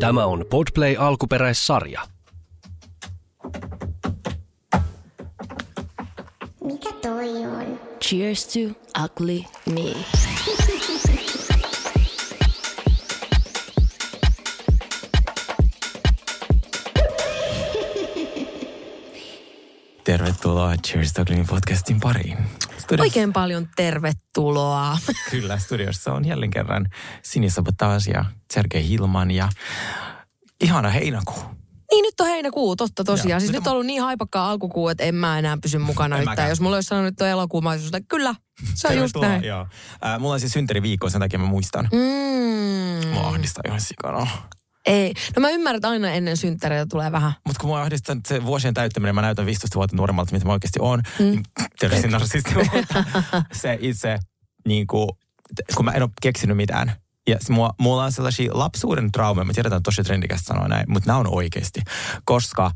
Tämä on Podplay alkuperäissarja. Mikä toi on? Cheers to ugly me. Tervetuloa Cheers to Ugly Me podcastin pariin. Studio- Oikein paljon tervetuloa. Kyllä, studiossa on jälleen kerran Sinisaba taas ja Sergei Hilman ja ihana heinäkuu. Niin nyt on heinäkuu, totta tosiaan. Joo. Siis Nyt nyt on- ollut niin haipakkaa alkukuu, että en mä enää pysy mukana En yhtään. Jos mulla olisi sanonut, että on elokuu, mä olisin että kyllä, se on just näin. Joo. Äh, mulla on siis synttäriviikko, sen takia mä muistan. Mm. Mua ahdistaa ihan sikana. Ei. No mä ymmärrän, että aina ennen synttäreitä tulee vähän. Mutta kun mua ahdistaa se vuosien täyttäminen, mä näytän 15 vuotta nuoremmalta, mitä mä oikeasti oon. Mm. Terveisiin narsisti. se itse, niin kuin, kun mä en ole keksinyt mitään. Ja mua, mulla on sellaisia lapsuuden traumeja, mä tiedän, että on tosi trendikästä sanoa näin, mutta nämä on oikeasti. Koska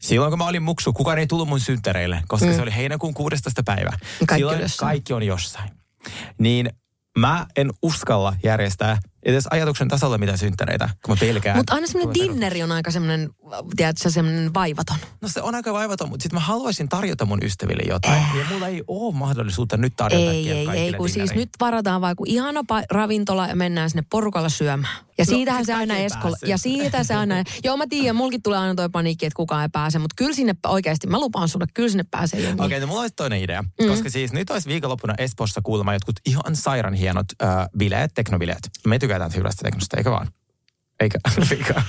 silloin kun mä olin muksu, kukaan ei tullut mun synttäreille, koska mm. se oli heinäkuun 16. päivä. Kaikki silloin jossain. kaikki on jossain. Niin mä en uskalla järjestää edes ajatuksen tasolla mitään synttäreitä, kun mä pelkään. Mutta aina semmoinen Tulee dinneri on aika semmoinen, tiedätkö, semmoinen vaivaton. No se on aika vaivaton, mutta sitten mä haluaisin tarjota mun ystäville jotain. Ja mulla ei ole mahdollisuutta nyt tarjota Ei, ei, ei, kun siis nyt varataan vaikka ihana pa- ravintola ja mennään sinne porukalla syömään. Ja No, siitähän siis se aina pääse. Ja siitä se aina, joo mä tiedän, mulkin tulee aina toi paniikki, että kukaan ei pääse, mutta kyllä sinne oikeasti, mä lupaan sulle, kyllä sinne pääsee. Okei, okay, no mulla olisi toinen idea. Mm. Koska siis nyt olisi viikonloppuna Espoossa kuulemma jotkut ihan sairaan hienot äh, bileet, teknobileet. Me tykätään hyvästä teknosta, eikö vaan? Eikä, eikä.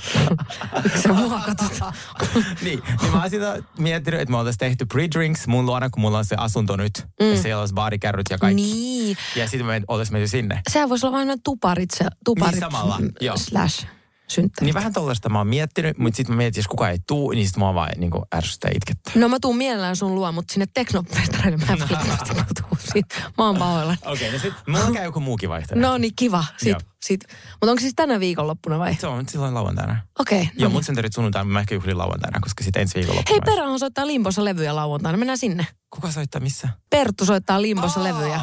Se mua katsot. niin, niin mä oon sitä miettinyt, että me oltaisiin tehty pre-drinks mun luona, kun mulla on se asunto nyt. Mm. Ja siellä olisi baarikärryt ja kaikki. Niin. Ja sitten me oltaisiin menty sinne. Sehän voisi olla vain tuparit, se, tuparit Niin samalla, joo. slash synttärit. Niin vähän tollaista mä oon miettinyt, mutta sitten mä mietin, jos kukaan ei tuu, niin sitten mua vaan niin ärsyttää itkettää. No mä tuun mielellään sun luo, mutta sinne teknofestareille mä en välttämättä mä tuun. Mä oon pahoillani. Okei, okay, no sitten mulla käy joku muukin vaihtoehto. No niin, kiva. Sit, Joo. sit. Mutta onko siis tänä viikonloppuna vai? Se on silloin lauantaina. Okei. Okay, Joo, mun synttärit sunnuntaina, mä ehkä juhlin lauantaina, koska sitten ensi viikonloppuna. Hei, Perä soittaa Limpossa levyjä lauantaina. Mennään sinne. Kuka soittaa missä? Perttu soittaa Limpossa levyjä.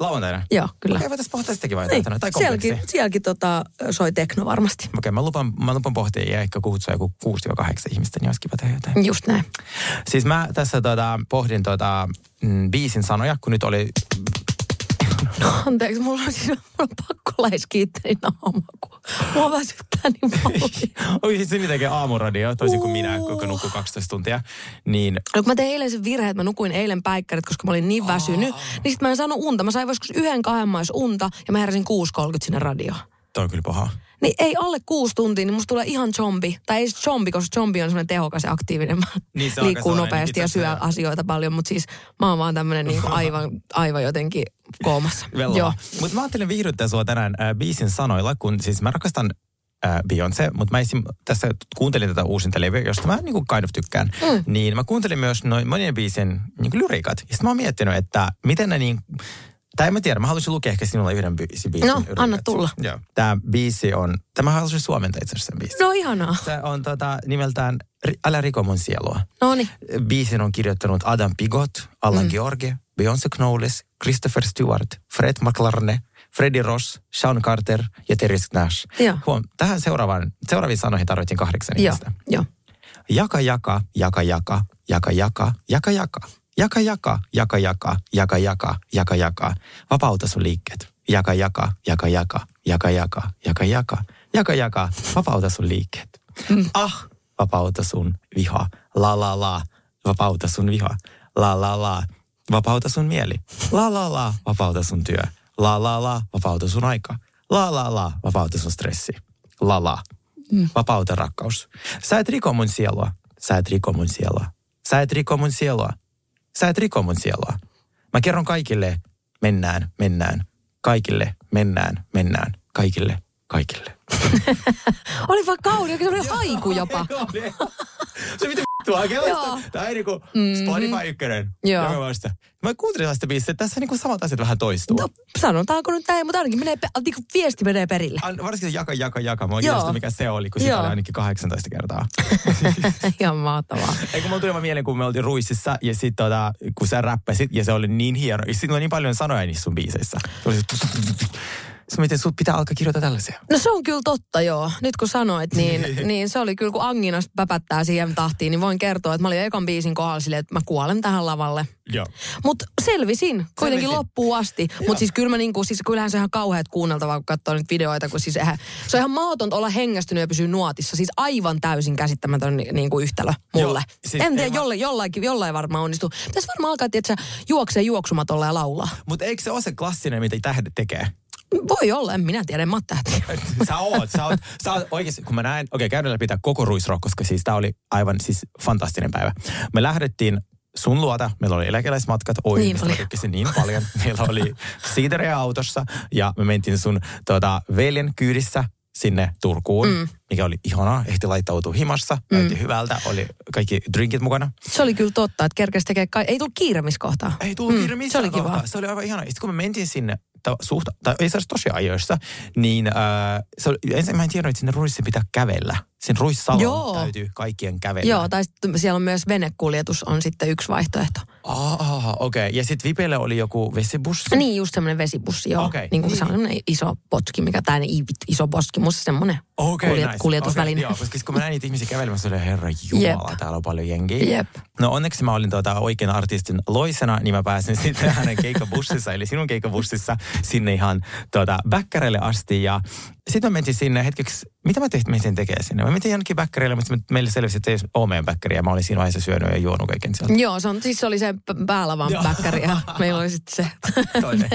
Lauantaina? Joo, kyllä. Okei, voitaisiin pohtia sitäkin Niin, vaihtoehtona. Tai kompleksi. sielläkin, sielläkin tota, soi tekno varmasti. Okei, mä lupan, mä lupan pohtia ja ehkä kutsua joku 6-8 ihmistä, niin olisi kiva tehdä jotain. Just näin. Siis mä tässä tota, pohdin tota, mm, biisin sanoja, kun nyt oli... Anteeksi, mulla on, siis, mulla on pakko läiskiä itteni naama, kun mua väsyttää niin paljon. Oi, siis Sini tekee aamuradio, toisin kuin minä, joka nukkuu 12 tuntia. Niin No, kun mä tein eilen sen virheen, että mä nukuin eilen päikkärit, koska mä olin niin väsynyt, niin sit mä en saanut unta. Mä sain joskus yhden kahden unta ja mä heräsin 6.30 sinne radioon. toi on kyllä paha. Niin ei alle kuusi tuntia, niin musta tulee ihan zombi. Tai ei zombi, koska zombi on semmoinen tehokas ja aktiivinen. Niin, se liikkuu nopeasti ja syö asiassa- asioita paljon, mutta siis mä oon vaan tämmöinen niin aivan, aivan jotenkin koomassa. Joo. Mutta mä ajattelin viihdyttää sua tänään äh, biisin sanoilla, kun siis mä rakastan äh, Beyoncé, mutta mä esim, tässä kuuntelin tätä uusinta levyä, josta mä niinku kind of tykkään. Mm. Niin mä kuuntelin myös noin monien biisin niinku lyriikat. Ja sitten mä oon miettinyt, että miten ne niin... Tai en mä tiedä, mä haluaisin lukea ehkä sinulle yhden biisin. biisin No, lyriikat. anna tulla. Joo. Tämä biisi on, tämä haluaisin suomentaa itse asiassa sen biisin. No ihanaa. Se on tota, nimeltään Älä riko mun sielua. No niin. Biisin on kirjoittanut Adam Pigot, Alan mm. George, Beyoncé Knowles, Christopher Stewart, Fred McLarne, Freddie Ross, Sean Carter ja Terry Nash. Joo. Huom, tähän seuraavaan, seuraaviin sanoihin tarvittiin kahdeksan ihmistä. joo. Jaka, jaka, jaka, jaka, jaka, jaka, jaka, jaka. Jaka, jaka, jaka, jaka, jaka, jaka, jaka, jaka. Vapauta sun liikkeet. Jaka, jaka, jaka, jaka, jaka, jaka, jaka, jaka. Jaka, jaka, vapauta sun liikkeet. Ah, vapauta sun viha. La, la, la, vapauta sun viha. La, la, la, vapauta sun mieli. La, la, la, vapauta sun työ. La, la, la, vapauta sun aika. La, la, la, vapauta sun stressi. La, la, vapauta rakkaus. Sä et riko mun sielua. Sä et riko mun sielua. Sä et riko mun sielua. Sä et riko mun sielua. Mä kerron kaikille, mennään, mennään. Kaikille, mennään, mennään. Kaikille, kaikille. Oli vaan kauni, se oli haiku jopa. Se mitä vittua, kelasta. Tää ei niinku Spotify ykkönen. Joo. Joka vasta. Mä kuuntelin sitä biisiä, että tässä niinku samat asiat vähän toistuu. No, sanotaanko nyt näin, mutta ainakin menee, niinku viesti menee perille. An- Varsinkin se jaka, jaka, jaka. Mä kiinnostaa, mikä se oli, kun sitä oli ainakin 18 kertaa. Ihan mahtavaa. Ei kun mulla tuli mieleen, kun me oltiin Ruississa ja sit tota, kun sä räppäsit ja se oli niin hieno. Ja sit oli niin paljon sanoja niissä sun biiseissä. Se oli se- Sä mietin, sut pitää alkaa kirjoittaa tällaisia. No se on kyllä totta, joo. Nyt kun sanoit, niin, niin se oli kyllä, kun Anginas päpättää siihen tahtiin, niin voin kertoa, että mä olin ekan biisin kohdalla silleen, että mä kuolen tähän lavalle. Mutta selvisin kuitenkin Selvisin. loppuun asti. Mutta siis kyllä mä niinku, siis kyllähän se on ihan kauheat kuunneltavaa, kun katsoo nyt videoita, kun siis eihän, se on ihan mahdotonta olla hengästynyt ja pysyä nuotissa. Siis aivan täysin käsittämätön ni- niinku yhtälö mulle. Joo, siis en tiedä, mä- jollain, jollain, jollain varmaan onnistuu. Pitäisi varmaan alkaa, että sä juoksee juoksumatolla ja laulaa. Mutta eikö se ole se klassinen, mitä tähdet tekee? Voi olla, en minä tiedä, mä. Sä oot, sä oot, sä oot oikeasti, kun mä näin, okei, okay, käydään läpi tää koko ruisrock, koska siis tää oli aivan siis fantastinen päivä. Me lähdettiin sun luota, meillä oli eläkeläismatkat, oi, Niin mistä tykkäsin niin paljon. Meillä oli siidereä autossa ja me mentiin sun tota, veljen kyydissä sinne Turkuun, mm. mikä oli ihanaa. Ehti laittautua himassa, mm. näytti hyvältä, oli kaikki drinkit mukana. Se oli kyllä totta, että kerkesi tekee, ka- ei tullut kiire missä kohtaa. Ei tullut Mm, kiire se missään oli kiva. Se oli aivan ihana. Sitten kun me mentiin sinne ta, suht, tai ei se tosi ajoissa, niin äh, se oli, ensin mä en tiedä, että sinne ruissin pitää kävellä. Sen ruissalon Joo. täytyy kaikkien kävellä. Joo, tai siellä on myös venekuljetus on sitten yksi vaihtoehto. Ah, okei. Okay. Ja sitten Vipelle oli joku vesibussi. Niin, just semmoinen vesibussi, joo. Okei. Niin kuin Niin. semmoinen iso potki, mikä tämä iso potki, musta semmoinen Okei, kuljet, nice. kuljetusväline. Okei, joo, koska kun mä näin niitä ihmisiä kävelemässä, oli herra jumala, Jep. täällä on paljon jengiä. Jep. No onneksi mä olin tuota oikean artistin loisena, niin mä pääsin sitten hänen keikkabussissa, eli sinun keikkabussissa, sinne ihan tuota, Bäkkärelle asti. Ja sitten mä mentiin sinne hetkeksi, mitä mä tehtiin, menin tekemään sinne? Mä mentiin jonnekin Bäkkärille, mutta meille selvisi, että ei ole meidän Bäkkäriä. Mä olin siinä vaiheessa syönyt ja juonut kaiken sieltä. Joo, se on, siis se oli se päälavan bäkkäri ja meillä oli sitten se Toinen.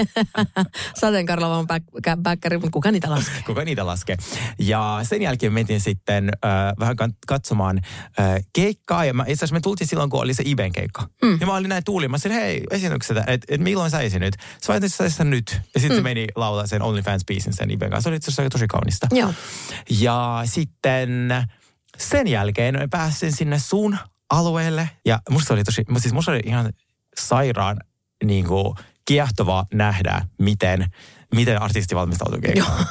sateenkarlavan bäk- bäkkäri, mutta kuka niitä laskee? kuka niitä laskee. Ja sen jälkeen mentiin sitten äh, vähän kat- katsomaan äh, keikkaa. Ja mä, itse asiassa me tultiin silloin, kun oli se Iben keikka. Mm. Ja mä olin näin tuuli. Mä sanoin, hei, esityksestä, että et milloin sä esinyt? Sä itse asiassa nyt. Ja sitten mm. se meni laulaa sen OnlyFans-biisin sen Iben kanssa. Se oli itse asiassa tosi kaunista. Joo. Ja sitten sen jälkeen mä pääsin sinne sun alueelle. Ja musta oli tosi, siis musta oli ihan sairaan niin kuin, kiehtovaa nähdä, miten, miten artisti valmistautuu keikkaan.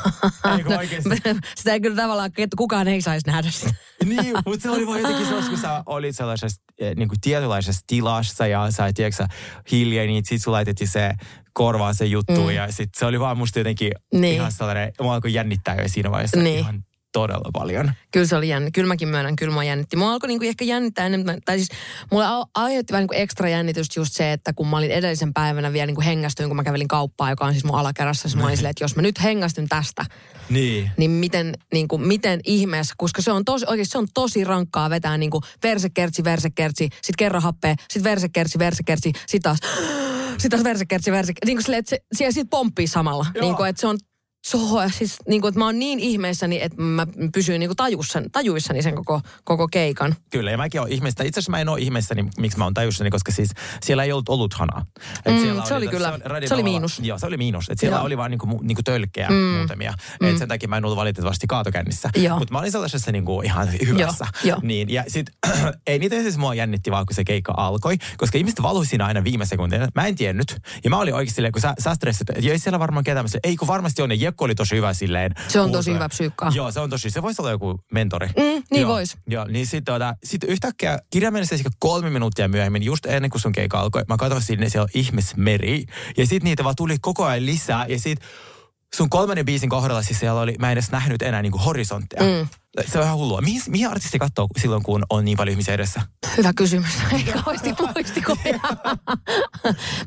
Oikeasti. Sitä ei kyllä tavallaan, että kukaan ei saisi nähdä sitä. niin, mutta se oli vaan jotenkin sellaista, kun sä olit sellaisessa eh, niin kuin tietynlaisessa tilassa ja sä et tiedätkö, hiljaa, niin sit sulla laitettiin se korvaan se juttu mm. ja sit se oli vaan musta jotenkin Niin. ihan sellainen, mua alkoi jännittää jo siinä vaiheessa Niin. ihan todella paljon. Kyllä se oli jännä. Kyllä mäkin myönnän, kyllä mua jännitti. Mua alkoi niinku ehkä jännittää enemmän, tai siis mulle aiheutti vähän niinku ekstra jännitystä just se, että kun mä olin edellisen päivänä vielä niinku hengästyin, kun mä kävelin kauppaa, joka on siis mun alakerrassa, siis mä olin silleen, että jos mä nyt hengästyn tästä, Niin. niin miten, niin kuin, miten ihmeessä, koska se on tosi, oikeasti se on tosi rankkaa vetää niin kuin versekertsi, versekertsi, sit kerran happea, sit versekertsi, versekertsi, sit taas, sit taas versekertsi, versekertsi. Niin kuin silleen, että se, siellä sit pomppii samalla. Joo. Niin kuin, että se on on siis niin kuin, että mä oon niin ihmeessäni, että mä pysyin niin kuin tajuissani sen koko, koko keikan. Kyllä, ja mäkin olen ihmeessä. Itse asiassa mä en ole ihmeessä, niin miksi mä oon tajussani, koska siis siellä ei ollut ollut hanaa. Et Mm, siellä se oli kyllä. Se oli miinus. Joo, se oli miinus. Et siellä Joo. oli vaan niinku, mu- niinku tölkkejä mm. muutamia. Mm. Et sen takia mä en ollut valitettavasti kaatokännissä. Mutta mä olin sellaisessa niinku ihan hyvässä. joo. Niin, ja sit, ei niitä siis mua jännitti vaan, kun se keikka alkoi, koska ihmiset valui siinä aina viime sekuntia. Mä en tiennyt. Ja mä olin oikeasti silleen, kun sä, sä stressit, että ei siellä varmaan ketään. Ei kun varmasti on, ja Jekko oli tosi hyvä silleen. Se on tosi hyvä psyykka. Joo, se on tosi, se voisi olla joku mentori. Mm, niin Joo. vois. Joo, niin sitten tota, sit yhtäkkiä kirjaimellisesti ehkä kolme minuuttia myöhemmin, just ennen kuin sun keikka alkoi, mä katsoin sinne, siellä on ihmismeri. Ja sitten niitä vaan tuli koko ajan lisää. Ja sitten sun kolmannen biisin kohdalla siis siellä oli, mä en edes nähnyt enää niinku horisonttia. Mm. Se on ihan hullua. Mihin, mihin artisti katsoo silloin, kun on niin paljon ihmisiä edessä? Hyvä kysymys. Ei kauheasti muistikoja.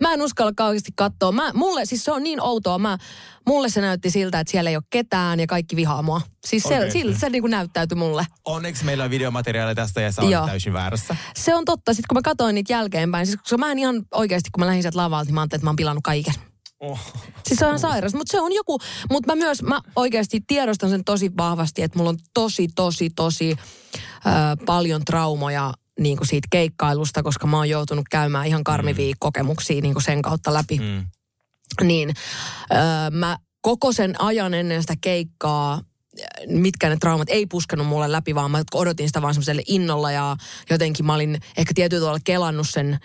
mä en uskalla kauheasti katsoa. Mä, mulle, siis se on niin outoa. Mä, mulle se näytti siltä, että siellä ei ole ketään ja kaikki vihaa mua. Siis se, Okei. siltä se niin kuin näyttäytyi mulle. Onneksi meillä on videomateriaalia tästä ja sä olet Joo. täysin väärässä. Se on totta. Sitten kun mä katsoin niitä jälkeenpäin, siis koska mä en ihan oikeasti, kun mä lähdin sieltä lavalta, niin mä ajattelin, että mä oon pilannut kaiken. Oh. Siis se on sairas, mutta se on joku, mutta mä myös, mä oikeasti tiedostan sen tosi vahvasti, että mulla on tosi, tosi, tosi ö, paljon traumoja niin kuin siitä keikkailusta, koska mä oon joutunut käymään ihan karmivia kokemuksia niin kuin sen kautta läpi. Mm. Niin ö, mä koko sen ajan ennen sitä keikkaa mitkä ne traumat ei puskenut mulle läpi, vaan mä odotin sitä vaan semmoiselle innolla ja jotenkin mä olin ehkä tietyllä tavalla kelannut sen,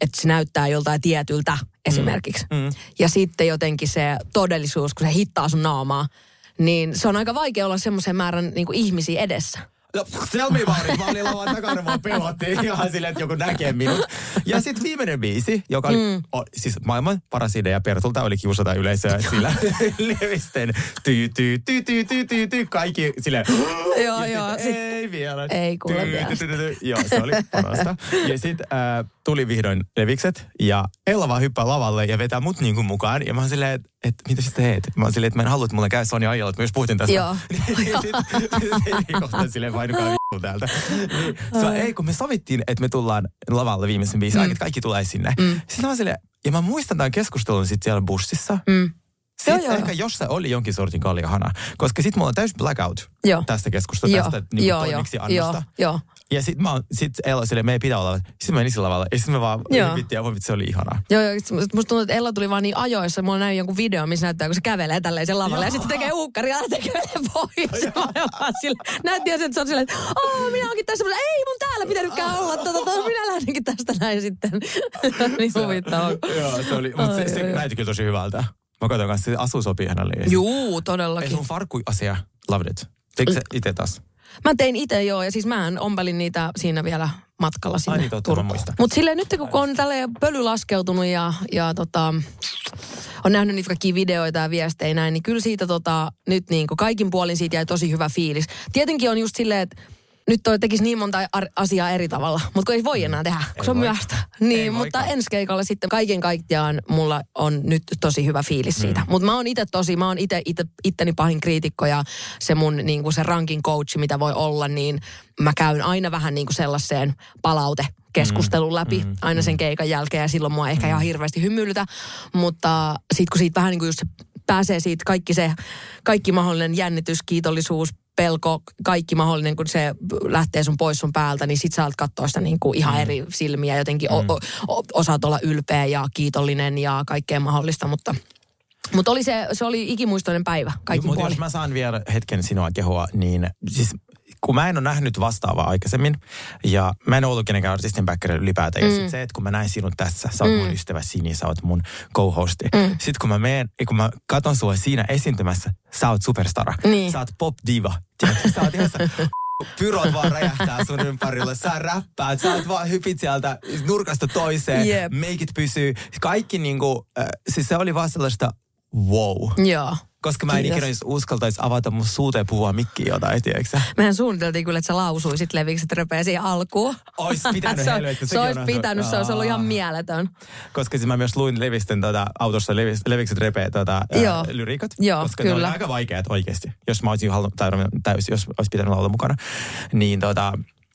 että se näyttää joltain tietyltä esimerkiksi. Mm. Mm. Ja sitten jotenkin se todellisuus, kun se hittaa sun naamaa, niin se on aika vaikea olla semmoisen määrän niin ihmisiä edessä. No, tell me about it. Mä olin lavan takana, mua pelotti ihan silleen, että joku näkee minut. Ja sitten viimeinen biisi, joka oli mm. o, siis maailman paras idea Pertulta, oli kiusata yleisöä sillä levisten tyy, tyy, tyy, tyy, tyy, tyy, tyy, kaikki silleen. Joo, joo. sit, Ei vielä. Ei kuule. Joo, se oli parasta. Ja sitten äh, tuli vihdoin levikset ja Ella vaan hyppää lavalle ja vetää mut niinku mukaan. Ja mä oon silleen, että et, mitä sä teet? Mä oon silleen, että mä en halua, että mulla käy Sonja Aijala, että mä just puhutin tästä. Joo. ja sitten kohta silleen painukaa vittu täältä. Niin, so, ei, kun me sovittiin, että me tullaan lavalle viimeisen biisin, mm. että kaikki tulee sinne. Mm. Sitten mä oon silleen, ja mä muistan tämän keskustelun sitten siellä bussissa. Mm. Sitten Joo, joo. ehkä jossain oli jonkin sortin kaljahana, koska sitten mulla on täys blackout Joo. tästä keskustelusta, Joo, tästä niin joo, toimiksi joo, annosta. joo, joo. Ja sitten mä oon, sit Ella silleen, me ei pidä olla. Sitten mä menin sillä lavalle. Ja sitten me vaan Joo. hypittiin ja se oli ihanaa. Joo, joo. Musta tuntuu, että Ella tuli vaan niin ajoissa. Mulla näin jonkun video, missä näyttää, kun se kävelee tälleen sen lavalle. Ja sitten se tekee uukkaria ja tekee pois. Mä Näytti että se on silleen, että Aa, minä onkin tässä. Mä Ei mun täällä pitänytkään olla. Tota, tota, minä lähdenkin tästä näin sitten. niin huvittavaa. Joo, se oli, mutta se, se näytti kyllä tosi hyvältä. Mä katsoin kanssa, se asu sopii hänelle. Juu, Ei todellakin. sun farkku-asia, loved it. Teikö se itse taas? Mä tein itse joo, ja siis mä ompelin niitä siinä vielä matkalla sinne Ai niin, totta, muistan. Mutta silleen nyt kun on tälleen pöly laskeutunut ja, ja tota, on nähnyt niitä kaikkia videoita ja viestejä näin, niin kyllä siitä tota, nyt niin kuin kaikin puolin siitä jäi tosi hyvä fiilis. Tietenkin on just silleen, että nyt toi tekisi niin monta ar- asiaa eri tavalla, mutta kun ei voi enää tehdä, kun Ei se on voi. myöhäistä. Ei Niin, mutta voikaan. ensi keikalla sitten kaiken kaikkiaan mulla on nyt tosi hyvä fiilis siitä. Mutta mä oon itse tosi, mä oon itse, itse itteni pahin kriitikko ja se mun niin kuin se rankin coachi, mitä voi olla, niin mä käyn aina vähän niin kuin sellaiseen palaute keskustelun läpi mm, aina sen keikan jälkeen ja silloin mua ehkä ihan hirveästi hymyilytä, mutta sitten kun siitä vähän niin kuin just se pääsee siitä kaikki se, kaikki mahdollinen jännitys, kiitollisuus, pelko, kaikki mahdollinen, kun se lähtee sun pois sun päältä, niin sit sä alat katsoa sitä niin kuin ihan eri silmiä. Jotenkin o, o, o, osaat olla ylpeä ja kiitollinen ja kaikkea mahdollista, mutta, mutta oli se, se oli ikimuistoinen päivä kaikki Mutta jos mä saan vielä hetken sinua kehua, niin siis kun mä en ole nähnyt vastaavaa aikaisemmin, ja mä en ollut kenenkään artistin backerin ylipäätään, ja Mm. sit se, että kun mä näin sinut tässä, sä oot mun ystävä Sini, sä oot mun co-hosti. Mm. Sitten kun mä meen, ja kun mä katon sua siinä esiintymässä, sä oot superstara. Niin. Sä oot pop diva. Tiedätkö, sä oot ihan Pyrot vaan räjähtää sun ympärillä. Sä räppäät, sä oot vaan hypit sieltä nurkasta toiseen. Jep. Meikit pysyy. Kaikki niinku, äh, siis se oli vaan sellaista wow. Joo. Koska mä en Kiitos. ikinä uskaltaisi avata mun suuta ja puhua mikkiin jotain, tiedätkö? Mehän suunniteltiin kyllä, että sä lausuisit levikset röpeä siihen alkuun. Ois pitänyt se, helvetti, se olisi on- pitänyt, se olisi ollut ihan mieletön. Koska siis mä myös luin Levisten tota, autossa Levis, Levikset repee tota, Joo. lyriikat. Joo, koska ne kyllä. oli aika vaikeat oikeasti. Jos mä olisin halunnut, tai täysin, jos olisi pitänyt olla mukana. Niin tota,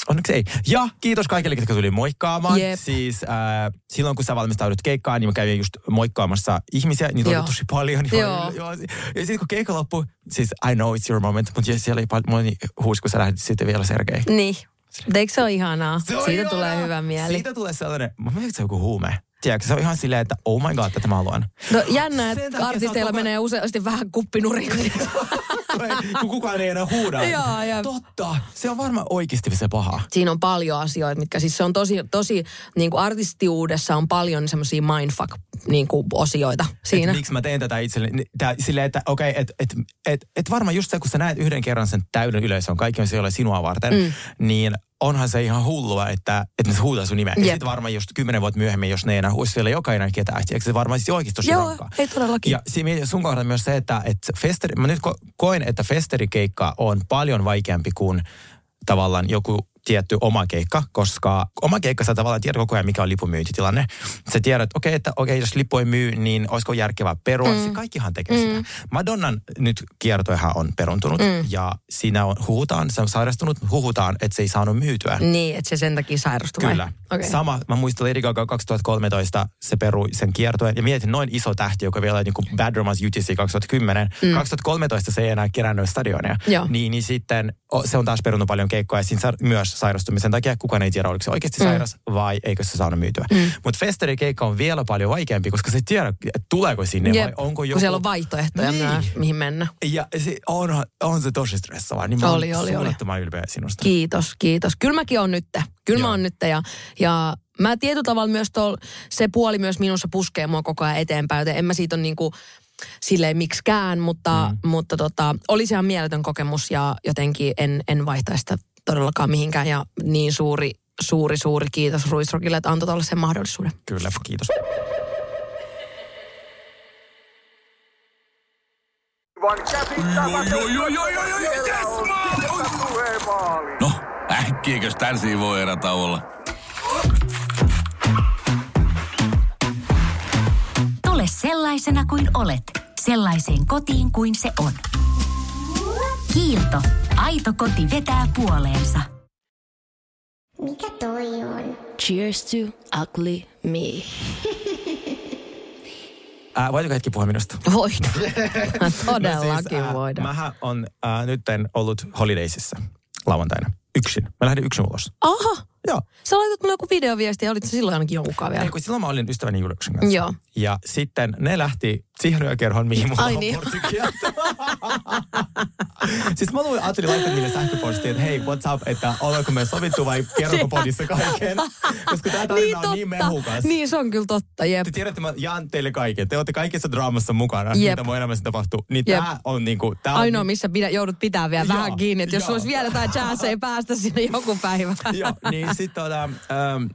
onneksi ei. Ja kiitos kaikille, jotka tuli moikkaamaan. Jep. Siis äh, silloin, kun sä valmistaudut keikkaan, niin mä kävin just moikkaamassa ihmisiä. Niitä Joo. oli tosi paljon. Niin Joo. Mä, joo. Ja sitten kun keikka loppui, siis I know it's your moment, mutta yes, siellä oli paljon, mulla oli huus, kun sä lähdit sitten vielä Sergei. Niin. Eikö se ole ihanaa? Se on Siitä ihanaa. tulee hyvä mieli. Siitä tulee sellainen, mä mietin, että se on joku huume. Tiedätkö, se on ihan silleen, että oh my god, tätä mä haluan. No jännä, että artisteilla menee useasti vähän kuppinurin. kun kukaan ei enää huuda. Joo, ja- Totta, se on varmaan oikeasti se paha. Siinä on paljon asioita, mitkä siis se on tosi, tosi niin kuin artistiudessa on paljon semmoisia mindfuck niin kuin osioita siinä. Et miksi mä teen tätä itselleni. Niin, Tää, silleen, että okei, okay, että et, et, et varmaan just se, kun sä näet yhden kerran sen täyden yleisön, kaikki on siellä sinua varten, mm. niin onhan se ihan hullua, että, että ne huutaa sun nimeä. Ja sitten varmaan just kymmenen vuotta myöhemmin, jos ne ei enää huusi siellä jokainen ketään, eikö se varmaan siis oikeasti tosi Joo, rankkaa. ei todellakin. Ja siinä sun kohdalla myös se, että, että festeri, mä nyt ko- koen, että festerikeikka on paljon vaikeampi kuin tavallaan joku tietty oma keikka, koska oma keikka sä tavallaan tiedät koko ajan, mikä on lipumyyntitilanne. Sä tiedät, että okei, että okei, jos lippu ei myy, niin olisiko järkevää perua. Mm. Se kaikkihan tekee mm. sitä. Madonnan nyt kiertoihan on peruntunut mm. ja siinä on, huhutaan, se on sairastunut, huhutaan, että se ei saanut myytyä. Niin, että se sen takia sairastui? Kyllä. Okei. Sama, mä muistan Lady Gaga 2013, se perui sen kiertoen. Ja mietin, noin iso tähti, joka vielä oli niin kuin Bad Romance UTC 2010. Mm. 2013 se ei enää kerännyt stadionia. Joo. Niin, niin sitten o, se on taas perunut paljon keikkoja. Ja siinä myös sairastumisen takia kukaan ei tiedä, oliko se oikeasti Mm. sairas vai eikö se saanut myytyä. Mm. Mutta festerikeikka on vielä paljon vaikeampi, koska se ei tiedä, että tuleeko sinne vai Jep, onko joku... Kun siellä on vaihtoehtoja, Niin. mihin mennä. Ja se on, on se tosi stressaavaa. Niin mä Oli, oli, oli. ylpeä sinusta. Kiitos, kiitos. Kyllä mäkin on nyt. Kyllä mä Joo. oon nyt ja, ja mä tietyllä tavalla myös tol, se puoli myös minussa puskee mua koko ajan eteenpäin, joten en mä siitä ole niinku silleen miksikään, mutta, mm. mutta tota, olisi ihan mieletön kokemus ja jotenkin en, en vaihtaisi sitä todellakaan mihinkään. Ja niin suuri, suuri, suuri kiitos Ruisrokille, että antoi sen mahdollisuuden. Kyllä, kiitos. No, äkkiäkös tän voi erä olla? Tule sellaisena kuin olet, sellaiseen kotiin kuin se on. Kiilto. Aito koti vetää puoleensa. Mikä toi on? Cheers to ugly me. Äh, voitko hetki puhua minusta? Voidaan. Todellakin No siis, äh, voidaan. Mähän on äh, nytten ollut Holidaysissa lauantaina. Yksin. Mä lähdin yksin ulos. Aha, Joo. sä laitat mulle joku videoviesti ja olit silloin ainakin jonkun vielä. Ei, kun silloin mä olin ystäväni Juliuksen kanssa. Joo. Ja sitten ne lähti siihen yökerhoon, mihin mulla Ai on niin. siis mä luin, ajattelin laittaa niille sähköpostiin, että hei, what's up, että ollaanko me sovittu vai kerronko podissa kaiken. Koska tämä tarina on niin mehukas. Niin, se on kyllä totta, jep. Te tiedätte, mä jaan teille kaiken. Te olette kaikissa draamassa mukana, Jep. mitä mun elämässä tapahtuu. Niin Jep. tää on niinku... Tää on Ainoa, niin- missä pidä, joudut pitää vielä Joo, vähän kiinni, että jos olisi vielä jotain jazzia päästä sinne joku päivä. Joo, niin sitten tota, ähm,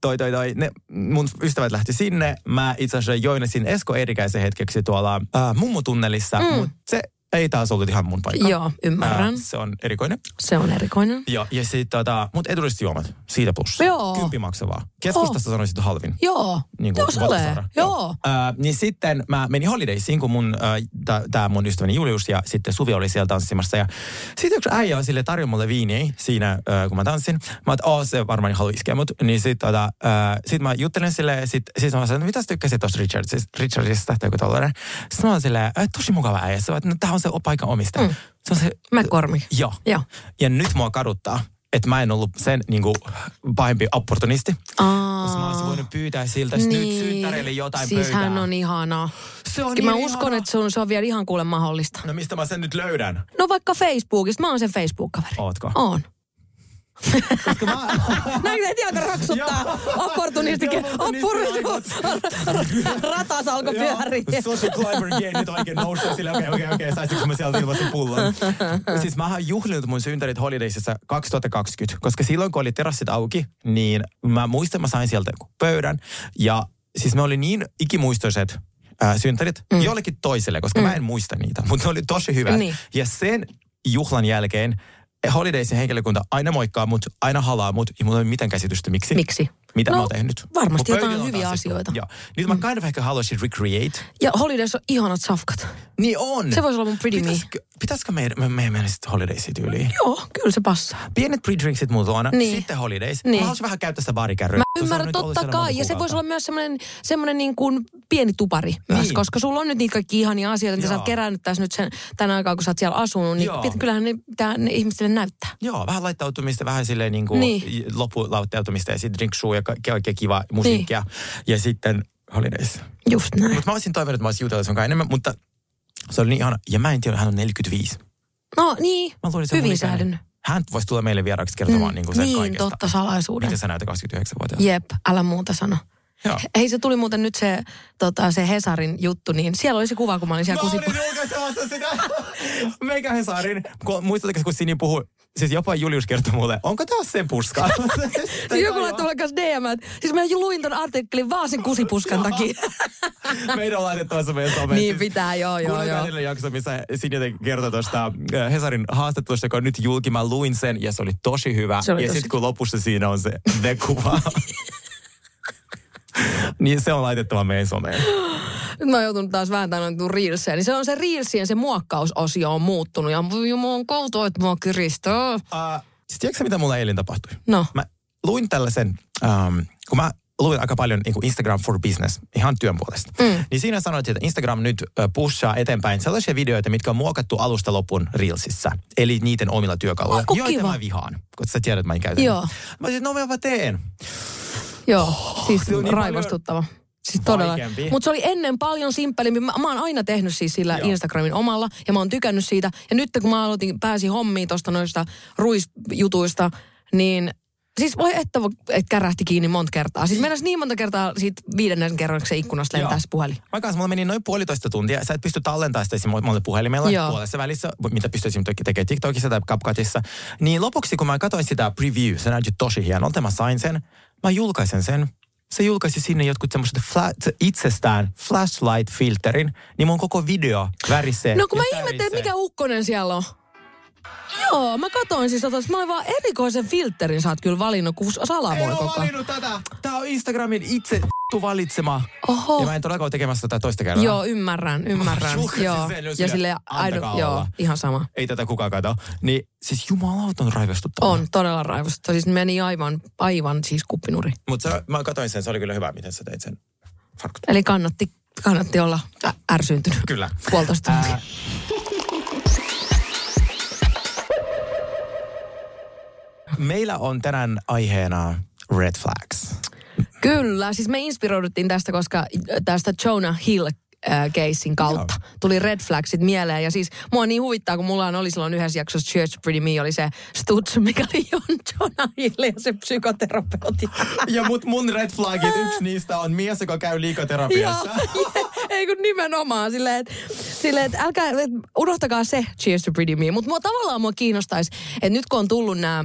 toi, toi, toi, ne, mun ystävät lähti sinne. Mä itse asiassa joinasin Esko Eerikäisen hetkeksi tuolla äh, mummutunnelissa, mm. mutta se ei taas ollut ihan mun paikka. Joo, ymmärrän. Äh, se on erikoinen. Se on erikoinen. Joo, ja sitten tota, mut edulliset juomat, siitä plus. Joo. Kympi maksavaa. Keskustasta oh. sanoisin, että halvin. Joo, Niin joo se ole. Joo. Äh, niin sitten mä menin holidaysiin, kun mun, äh, tämä mun ystäväni Julius ja sitten Suvi oli siellä tanssimassa. Ja sitten yksi äijä on sille tarjoa mulle viiniä siinä, äh, kun mä tanssin. Mä oon, oh, se varmaan haluaa iskeä mut. Niin sitten tota, äh, sit mä juttelen sille, ja sit, sit mä sanoin, mitä sä tykkäsit tuosta Richardsista, Richardsista tai joku tollainen. Sitten mä oon silleen, tosi mukava äijä. Että no, tää on se paikan omistaja. Mm. Se on se, McCormick. Joo. Joo. Ja nyt mua kaduttaa, että mä en ollut sen niin kuin, pahempi opportunisti. Aa. Koska mä olisin voinut pyytää siltä niin. nyt synttäreille jotain siis pöytää. hän on ihana. Se on Kyllä mä niin uskon, ihana. että se on, se on vielä ihan kuule mahdollista. No mistä mä sen nyt löydän? No vaikka Facebookista. Mä oon sen Facebook-kaveri. Ootko? Oon. Koska mä... Näin ei tiedä raksuttaa. Opportunistikin. Opportunisti Ratas alkoi pyöriä. Social climber game nyt oikein nousee sille, okei, okei, okei, saisinko mä sieltä ilmaisen pullon? siis mä oon juhlinut mun synttärit Holidaysissa 2020, koska silloin kun oli terassit auki, niin mä muistan, mä sain sieltä joku pöydän. Ja siis me oli niin ikimuistoiset äh, synttärit mm. jollekin toiselle, koska mm. mä en muista niitä, mutta ne oli tosi hyvät. Niin. Ja sen juhlan jälkeen Holidaysin henkilökunta aina moikkaa mut, aina halaa mut, ja mulla ei ole mitään käsitystä miksi. Miksi? Mitä No, mä oon tehnyt. varmasti jotain hyviä asioita. Joo. Nyt mä kind of ehkä haluaisin recreate. Ja Holidays on ihanat safkat. Niin on. Se voisi olla mun pretty me. Pitäisikö, meidän, me, me mennä sitten holidaysiin tyyliin? Joo, kyllä se passaa. Pienet pre-drinksit mulla luona, Niin. sitten holidays. Niin. Mä haluaisin vähän käyttää sitä baarikärryä. Ymmärrän totta kai. Ja se voisi olla myös semmoinen, semmoinen niin kuin pieni tupari myös. Niin. Koska sulla on nyt niitä kaikki ihania asioita, mitä sä oot kerännyt tässä nyt sen, tänä aikaa, kun sä oot siellä asunut. Niin Joo. pit- kyllähän ne pitää ne ihmisille näyttää. Joo, vähän laittautumista, vähän silleen niin kuin Niin. loppulauttautumista ja sitten drinksuu ja ka- kaikkea kivaa musiikkia. Niin. Ja sitten holidays. Just näin. Mutta mä olisin toivonut, että mä olisin jutellut sun kanssa enemmän, mutta se oli niin ihana. Ja mä en tiedä, hän on 45. No niin, Mä luulin, se hyvin säädynnyt. Hän voisi tulla meille vieraksi kertomaan mm, niin kuin sen niin, kaikesta. totta, salaisuuden. Miten sä näytät 29-vuotiaana? Jep, älä muuta sano. Joo. Hei, se tuli muuten nyt se, tota, se Hesarin juttu, niin siellä oli se kuva, kun mä olin siellä Mä kusipu... olin julkaisemassa sitä. Meikä Hesarin. Muistatteko, kun Sini puhui, siis jopa Julius kertoi mulle, onko taas sen puska? Siis joku laittoi mulle kanssa DM, että siis mä luin ton artikkelin vaan sen kusipuskan takia. Meidän on laitettavassa meidän someen. Niin pitää, joo, joo, joo. edellinen jakso, missä Sinja kertoi tuosta äh, Hesarin haastattelusta, joka on nyt julki. Mä luin sen ja se oli tosi hyvä. Se oli ja tosi sitten kun lopussa siinä on se the-kuva. niin se on laitettava meidän someen. Nyt mä oon joutunut taas vääntämään noita reelseja. Niin se on se reelsien se muokkausosio on muuttunut. Ja mä oon kouto, että mua kiristää. Uh, siis tiedätkö mitä mulla eilen tapahtui? No. Mä luin tällaisen, um, kun mä luin aika paljon niin kuin Instagram for Business, ihan työn puolesta. Mm. Niin siinä sanoit, että Instagram nyt ö, pushaa eteenpäin sellaisia videoita, mitkä on muokattu alusta lopun Reelsissa. Eli niiden omilla työkaluilla. Joita kiva? mä vihaan, koska sä tiedät, että mä en käytä. Joo. Mä olisin, no mä teen. Joo, siis se on niin raivostuttava. Siis todella. Mutta se oli ennen paljon simppelimpi. Mä, mä oon aina tehnyt siis sillä Joo. Instagramin omalla ja mä oon tykännyt siitä. Ja nyt kun mä aloitin, pääsin hommiin tuosta noista ruisjutuista, niin siis voi että, että kärähti kiinni monta kertaa. Siis mennäisi niin monta kertaa siitä viidennen kerran, kun se ikkunasta lentää se puhelin. Mä kanssa, mulla meni noin puolitoista tuntia. Sä et pysty tallentamaan sitä esimerkiksi puhelimella Joo. puolessa välissä, mitä pystyisin tekemään TikTokissa tai CapCutissa. Niin lopuksi, kun mä katsoin sitä preview, se näytti tosi hienolta, mä sain sen. Mä julkaisen sen. Se julkaisi sinne jotkut semmoiset fla- itsestään flashlight-filterin, niin mun koko video värisee. No kun mä tärisee. mikä ukkonen siellä on. Joo, mä katoin siis, että mä olin vaan erikoisen filterin sä oot kyllä valinnut, kun salamoi koko ajan. valinnut tätä. Tää on Instagramin itse valitsema. Oho. Ja mä en todellakaan ole tekemässä tätä toista kertaa. Joo, ymmärrän, ymmärrän. joo. sen, ja sille antakaa joo, ihan sama. Ei tätä kukaan kato. Niin siis jumalauta on raivostuttavaa. On todella raivosta. Siis meni aivan, aivan siis kuppinuri. Mutta mä katsoin sen, se oli kyllä hyvä, miten sä teit sen. Farkut. Eli kannatti, kannatti olla ä- ärsyyntynyt. Kyllä. Puolitoista tuntia. Ää, Meillä on tänään aiheena red flags. Kyllä, siis me inspiroiduttiin tästä, koska tästä Jonah Hill äh, keissin kautta. Tuli red flagsit mieleen. Ja siis mua niin huvittaa, kun mulla oli silloin yhdessä jaksossa Church Pretty Me, oli se Stutz, mikä oli Jon Jonah Hill ja se psykoterapeutti. Ja mut mun red flagit, yksi niistä on mies, joka käy Joo, liikaterapiassa. ei kun nimenomaan silleen, että silleen, et älkää, et unohtakaa se Cheers to Pretty Me. Mutta tavallaan mua kiinnostaisi, että nyt kun on tullut nämä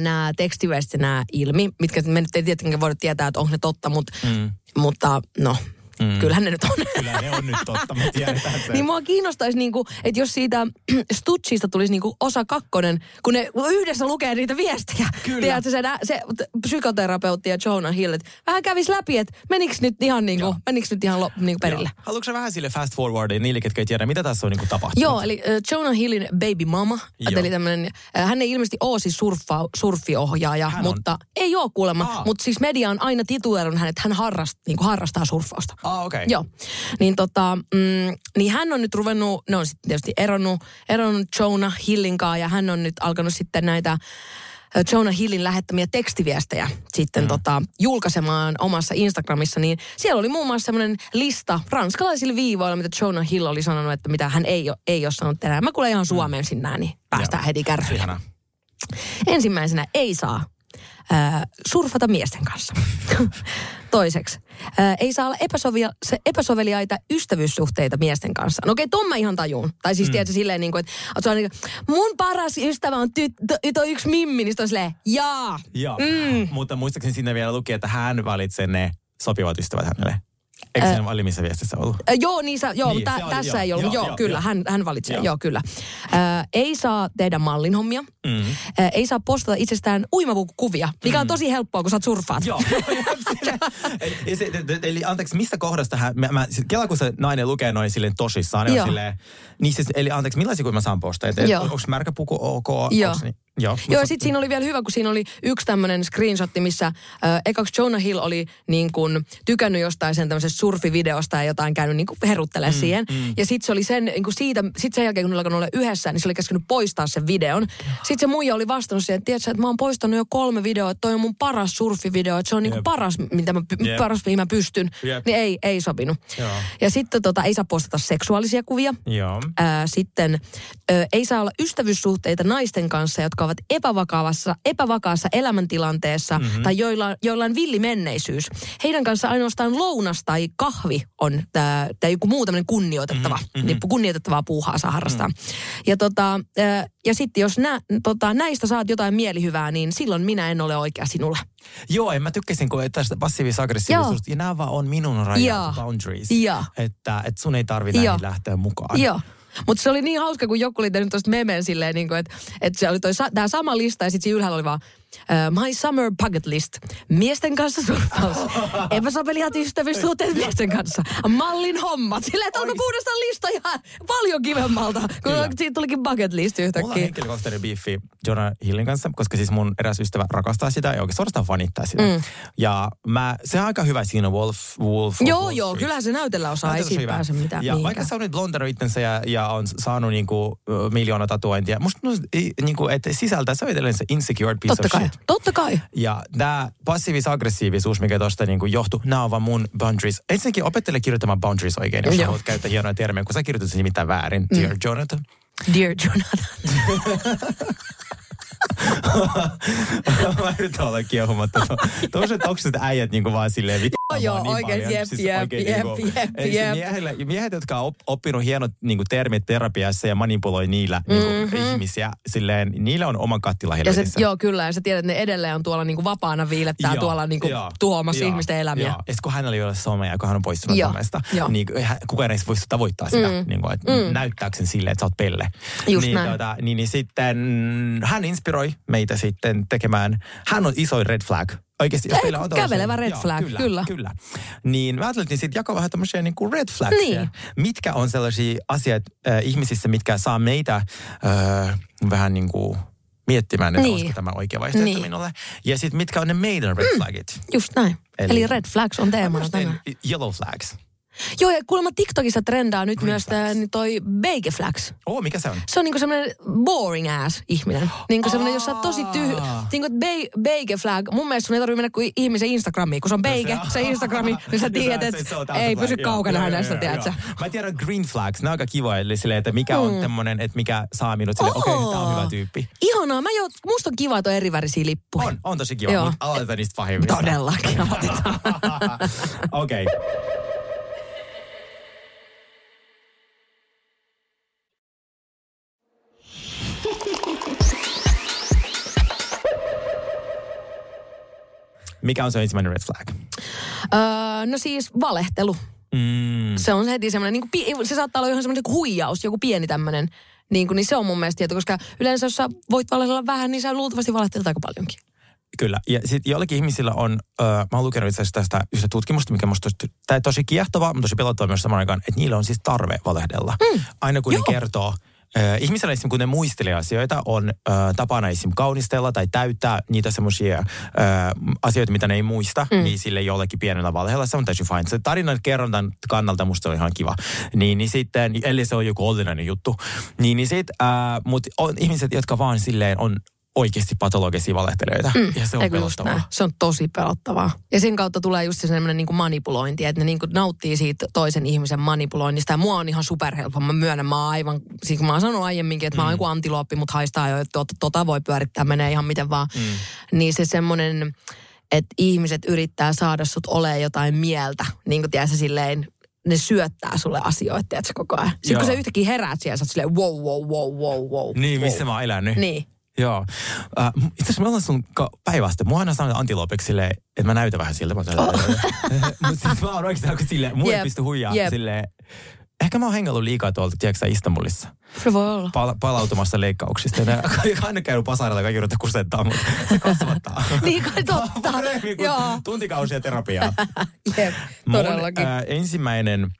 nämä tekstiviestit nämä ilmi, mitkä me nyt ei tietenkään voida tietää, että onko ne totta, mutta, mm. mutta no, mm. kyllähän ne nyt on. Kyllä ne on nyt totta, me tiedetään se. Niin mua kiinnostaisi, niinku, että jos siitä Stutsista tulisi niinku osa kakkonen, kun ne yhdessä lukee niitä viestejä. Kyllä. Tiedätkö, se, se psykoterapeutti ja Jonah Hill, että vähän kävisi läpi, että meniks nyt ihan, niinku, meniks nyt ihan lo, niinku perille. Joo. Haluatko sä vähän sille fast forwardin niille, ketkä ei tiedä, mitä tässä on niinku tapahtunut? Joo, eli äh, Jonah Hillin baby mama, eli tämmönen, äh, hän ei ilmeisesti ole siis surffa, surffiohjaaja, Hän on. mutta ei ole kuulemma, Aa. mutta siis media on aina tituleerannut hänet, hän harrast, niin harrastaa surffausta. Ah, okei. Joo. Niin, tota, mm, niin hän on nyt ruvennut, ne on sitten tietysti eronnut, eronnut Jonah Hillin kanssa ja hän on nyt alkanut sitten näitä ö, Jonah Hillin lähettämiä tekstiviestejä sitten mm. tota, julkaisemaan omassa Instagramissa, niin siellä oli muun muassa semmoinen lista ranskalaisilla viivoilla, mitä Jonah Hill oli sanonut, että mitä hän ei ole, ei ole sanonut tänään. Mä kuulen ihan suomen sinne, niin päästään Joo. heti kärryille. Ihana. Ensimmäisenä ei saa äh, surfata miesten kanssa. Toiseksi, äh, ei saa olla epäsovia, se epäsoveliaita ystävyyssuhteita miesten kanssa. No okei, ton mä ihan tajuun. Tai siis mm. tiedätkö silleen niin kuin, että se on niin kuin, mun paras ystävä on tyttö, toi yksi mimmi, niin on silleen, jaa. Joo, mm. mutta muistaakseni sinne vielä luki, että hän valitsee ne sopivat ystävät hänelle. Eikö Ä- sen alimmissa viestissä ollut? Äh, joo, niin, sä, joo, Niin, tä, se oli, tässä joo, ei ollut. joo, Joo, joo, kyllä, joo. Hän, hän valitsee. Joo. Joo, kyllä. Äh, ei saa tehdä mallinhommia. Mm. Äh, ei saa postata itsestään uimapuukuvia, mikä on tosi helppoa, kun sä surffaat. Joo. eli, se, eli anteeksi, mistä kohdasta hän, mä, mä, sit Kela kun se nainen lukee noin silleen tosissaan, niin, on silleen, niin siis, eli anteeksi, millaisia kuin mä saan postaa? Onko märkä puku ok? Joo. Onks Niin, joo. Joo, ja sitten siinä oli vielä hyvä, kun siinä oli yksi tämmöinen screenshotti, missä äh, ekaksi Jonah Hill oli niin kuin tykännyt jostain sen tämmöisestä surfivideosta ja jotain käynyt niin heruttelee mm, siihen. Mm. Ja sitten se oli sen, niin siitä, sit sen jälkeen kun ne alkanut olla yhdessä, niin se oli käskenyt poistaa sen videon. Sitten se muija oli vastannut siihen, että tiedätkö, että mä oon poistanut jo kolme videoa, että toi on mun paras surfivideo, että se on niin kuin Jep. paras, mitä mä, Jep. paras, mihin mä pystyn. Jep. Niin ei, ei sopinut. Joo. Ja sitten tota, ei saa postata seksuaalisia kuvia. Joo. Ää, sitten ö, ei saa olla ystävyyssuhteita naisten kanssa, jotka ovat epävakaavassa, epävakaassa elämäntilanteessa Mhm. mm-hmm. tai joilla, joilla on villimenneisyys. Heidän kanssa ainoastaan lounas tai kahvi on tää, tai joku muu tämmöinen kunnioitettava, Mhm, mm-hmm. niin kunnioitettavaa puuhaa saa harrastaa. Mm. Ja, tota, ja sitten jos nä, tota, näistä saat jotain mielihyvää, niin silloin minä en ole oikea sinulle. Joo, en mä tykkäsin, kun tästä passiivis-aggressiivisuudesta, ja nämä vaan on minun rajat, boundaries. Joo. Että, että sun ei tarvi Joo. näihin lähteä mukaan. Joo. Mutta se oli niin hauska, kun joku oli tehnyt tuosta memeen silleen, niin että et se oli toi, tämä sama lista ja sitten ylhäällä oli vaan uh, My Summer Bucket List. Miesten kanssa surffaus. Epäsopeliat ystävyyssuhteet miesten kanssa. Mallin hommat. Silleen, että alkoi kuudesta lista ihan paljon kivemmalta, kun Kyllä. siitä tulikin bucket list Mulla on yhtäkkiä. henkilökohtainen biiffi Jonah Hillin kanssa, koska siis mun eräs ystävä rakastaa sitä ja oikein suorastaan fanittaa sitä. Mm. Ja mä, se on aika hyvä siinä Wolf, Wolf of Joo, Wall joo, Street. kyllähän se näytellä osaa, ei siitä pääse mitään. Ja mihinkään. vaikka se on nyt blondannut itsensä ja, ja on saanut niinku, miljoona tatuointia, musta no, niinku, että sisältää se on edelleen se insecure piece Totta of kai, totta kai. Ja tämä passiivis-aggressiivisuus, mikä tuosta niinku johtuu, nämä on vaan mun boundaries. Ensinnäkin opettele kirjoittamaan boundaries oikein, jos haluat käyttää hienoja termejä, kun sä kirjoitat sen nimittäin väärin. Dear Jonathan. Dear Jonathan. Mä yritän olla kiehumatta. Tuollaiset toksiset äijät niinku vaan silleen. Joo, joo, niin oikein, paljon. jep, jep, oikein jep, niinku- jep, ei se jep. Miehillä, miehet, jotka on op- oppinut hienot niinku termit terapiassa ja manipuloi niillä niinku Mhm. ihmisiä, silleen, niillä on oma kattila Ja se, joo, kyllä. Ja sä tiedät, että ne edelleen on tuolla niinku vapaana viilettää Joo, tuolla niinku joo, tuhoamassa joo, ihmisten elämiä. Joo. Ja kun hänellä ei ole somea, kun hän on poistunut Joo, somesta, joo. niin hän- kukaan ei voi tavoittaa sitä, Mm, niin kuin, että mm. näyttääkö sen silleen, että sä oot pelle. Just niin, näin. Tota, niin, niin sitten hän inspiroi meitä sitten tekemään, hän on isoin red flag. Oikeasti, jos Ei, meillä on kävelevä red flag, kyllä. kyllä. kyllä. Niin mä ajattelin sitten jakaa vähän tämmöisiä niin kuin red flagsia. Niin. Mitkä on sellaisia asioita äh, ihmisissä, mitkä saa meitä äh, vähän niin kuin miettimään, että Niin. olisiko tämä oikea vaihtoehto Niin. minulle. Ja sitten mitkä on ne meidän red flagit. Just näin. Eli, Eli- red flags on teemana tänään. Yellow flags. Joo, ja kuulemma TikTokissa trendaa nyt Green myös flags. niin toi bake flags. Oh, mikä se on? Se on niinku semmoinen boring ass ihminen. Niinku semmoinen, jos sä oot tosi tyh... Aa. Niinku be, bake flag. Mun mielestä sun ei tarvitse mennä kuin ihmisen Instagramiin. Kun se on bake, se Instagrami, niin sä tiedät, se- se että on ei pysy kaukana hänestä, tiedätkö? Mä tiedän green flags, ne on aika kiva, eli silleen, että mikä on Mm. tämmönen, että mikä saa minut silleen, okei, okay, tää on hyvä Oo. tyyppi. Ihanaa. Mä jo, musta on kiva, että on eri värisiä lippuja. On, on tosi kiva, mutta aloitetaan niistä pahimmista. Todellakin aloitetaan. Okei. Okay. Mikä on se ensimmäinen red flag? öö, no siis valehtelu. Mm. Se on heti semmoinen, niin kuin, se saattaa olla ihan semmoinen niin huijaus, joku pieni tämmöinen. Niin, kuin, niin se on mun mielestä tieto, koska yleensä jos sä voit valehdella vähän, niin sä luultavasti valehtelet aika paljonkin. Kyllä. Ja sitten joillakin ihmisillä on, ö, mä oon lukenut itse asiassa tästä yhtä tutkimusta, mikä musta tosi, tosi kiehtovaa, mutta tosi pelottava myös samaan aikaan, että niillä on siis tarve valehdella. Mm. Aina kun Joo. ne kertoo, ihmisellä esimerkiksi kun ne muistelee asioita, on ö, tapana esimerkiksi kaunistella tai täyttää niitä semmoisia asioita, mitä ne ei muista, mm. niin sille jollekin pienellä valheella se on täysin fine. Se tarinan kerrontan kannalta musta on ihan kiva. Niin, niin sitten, ellei se on joku ollinen juttu, niin, niin sit, mutta on ihmiset, jotka vaan silleen on oikeasti patologisia valehtelijoita. Mm. Ja se on Eikö pelottavaa. Se on tosi pelottavaa. Ja sen kautta tulee just se semmoinen niin manipulointi, että ne niin kuin nauttii siitä toisen ihmisen manipuloinnista. Ja mua on ihan superhelppo. Mä myönnän, mä oon aivan, siis kun mä oon sanonut aiemminkin, että mä oon joku antilooppi, mutta haistaa jo, että tota, tota voi pyörittää, menee ihan miten vaan. Mm. Niin se semmoinen, että ihmiset yrittää saada sut olemaan jotain mieltä. Niin kuin tiedätkö, silleen, ne syöttää sulle asioita, tiedätkö, koko ajan. Sitten kun Joo. sä yhtäkkiä heräät siellä, sä oot silleen wow, wow, wow, wow, wow. Niin, wow. missä mä oon elänyt. Niin. Joo. Äh, itse asiassa mä olen sun päivästä. Mua aina sanoo antiloopiksi silleen, että mä näytän vähän siltä. Mutta siis mä oon oikeasti aika silleen, mua ei Jep, pysty huijaa jep. silleen. Ehkä mä oon hengaillut liikaa tuolta, tiedätkö Istanbulissa. Se voi olla. Pala- palautumassa leikkauksista. Ja aina käynyt pasarilla, kaikki yrittää kusettaa, mutta se kasvattaa. Niin totta. Paremmin kuin Joo. tuntikausia terapiaa. Jep, Mun todellakin. äh, ensimmäinen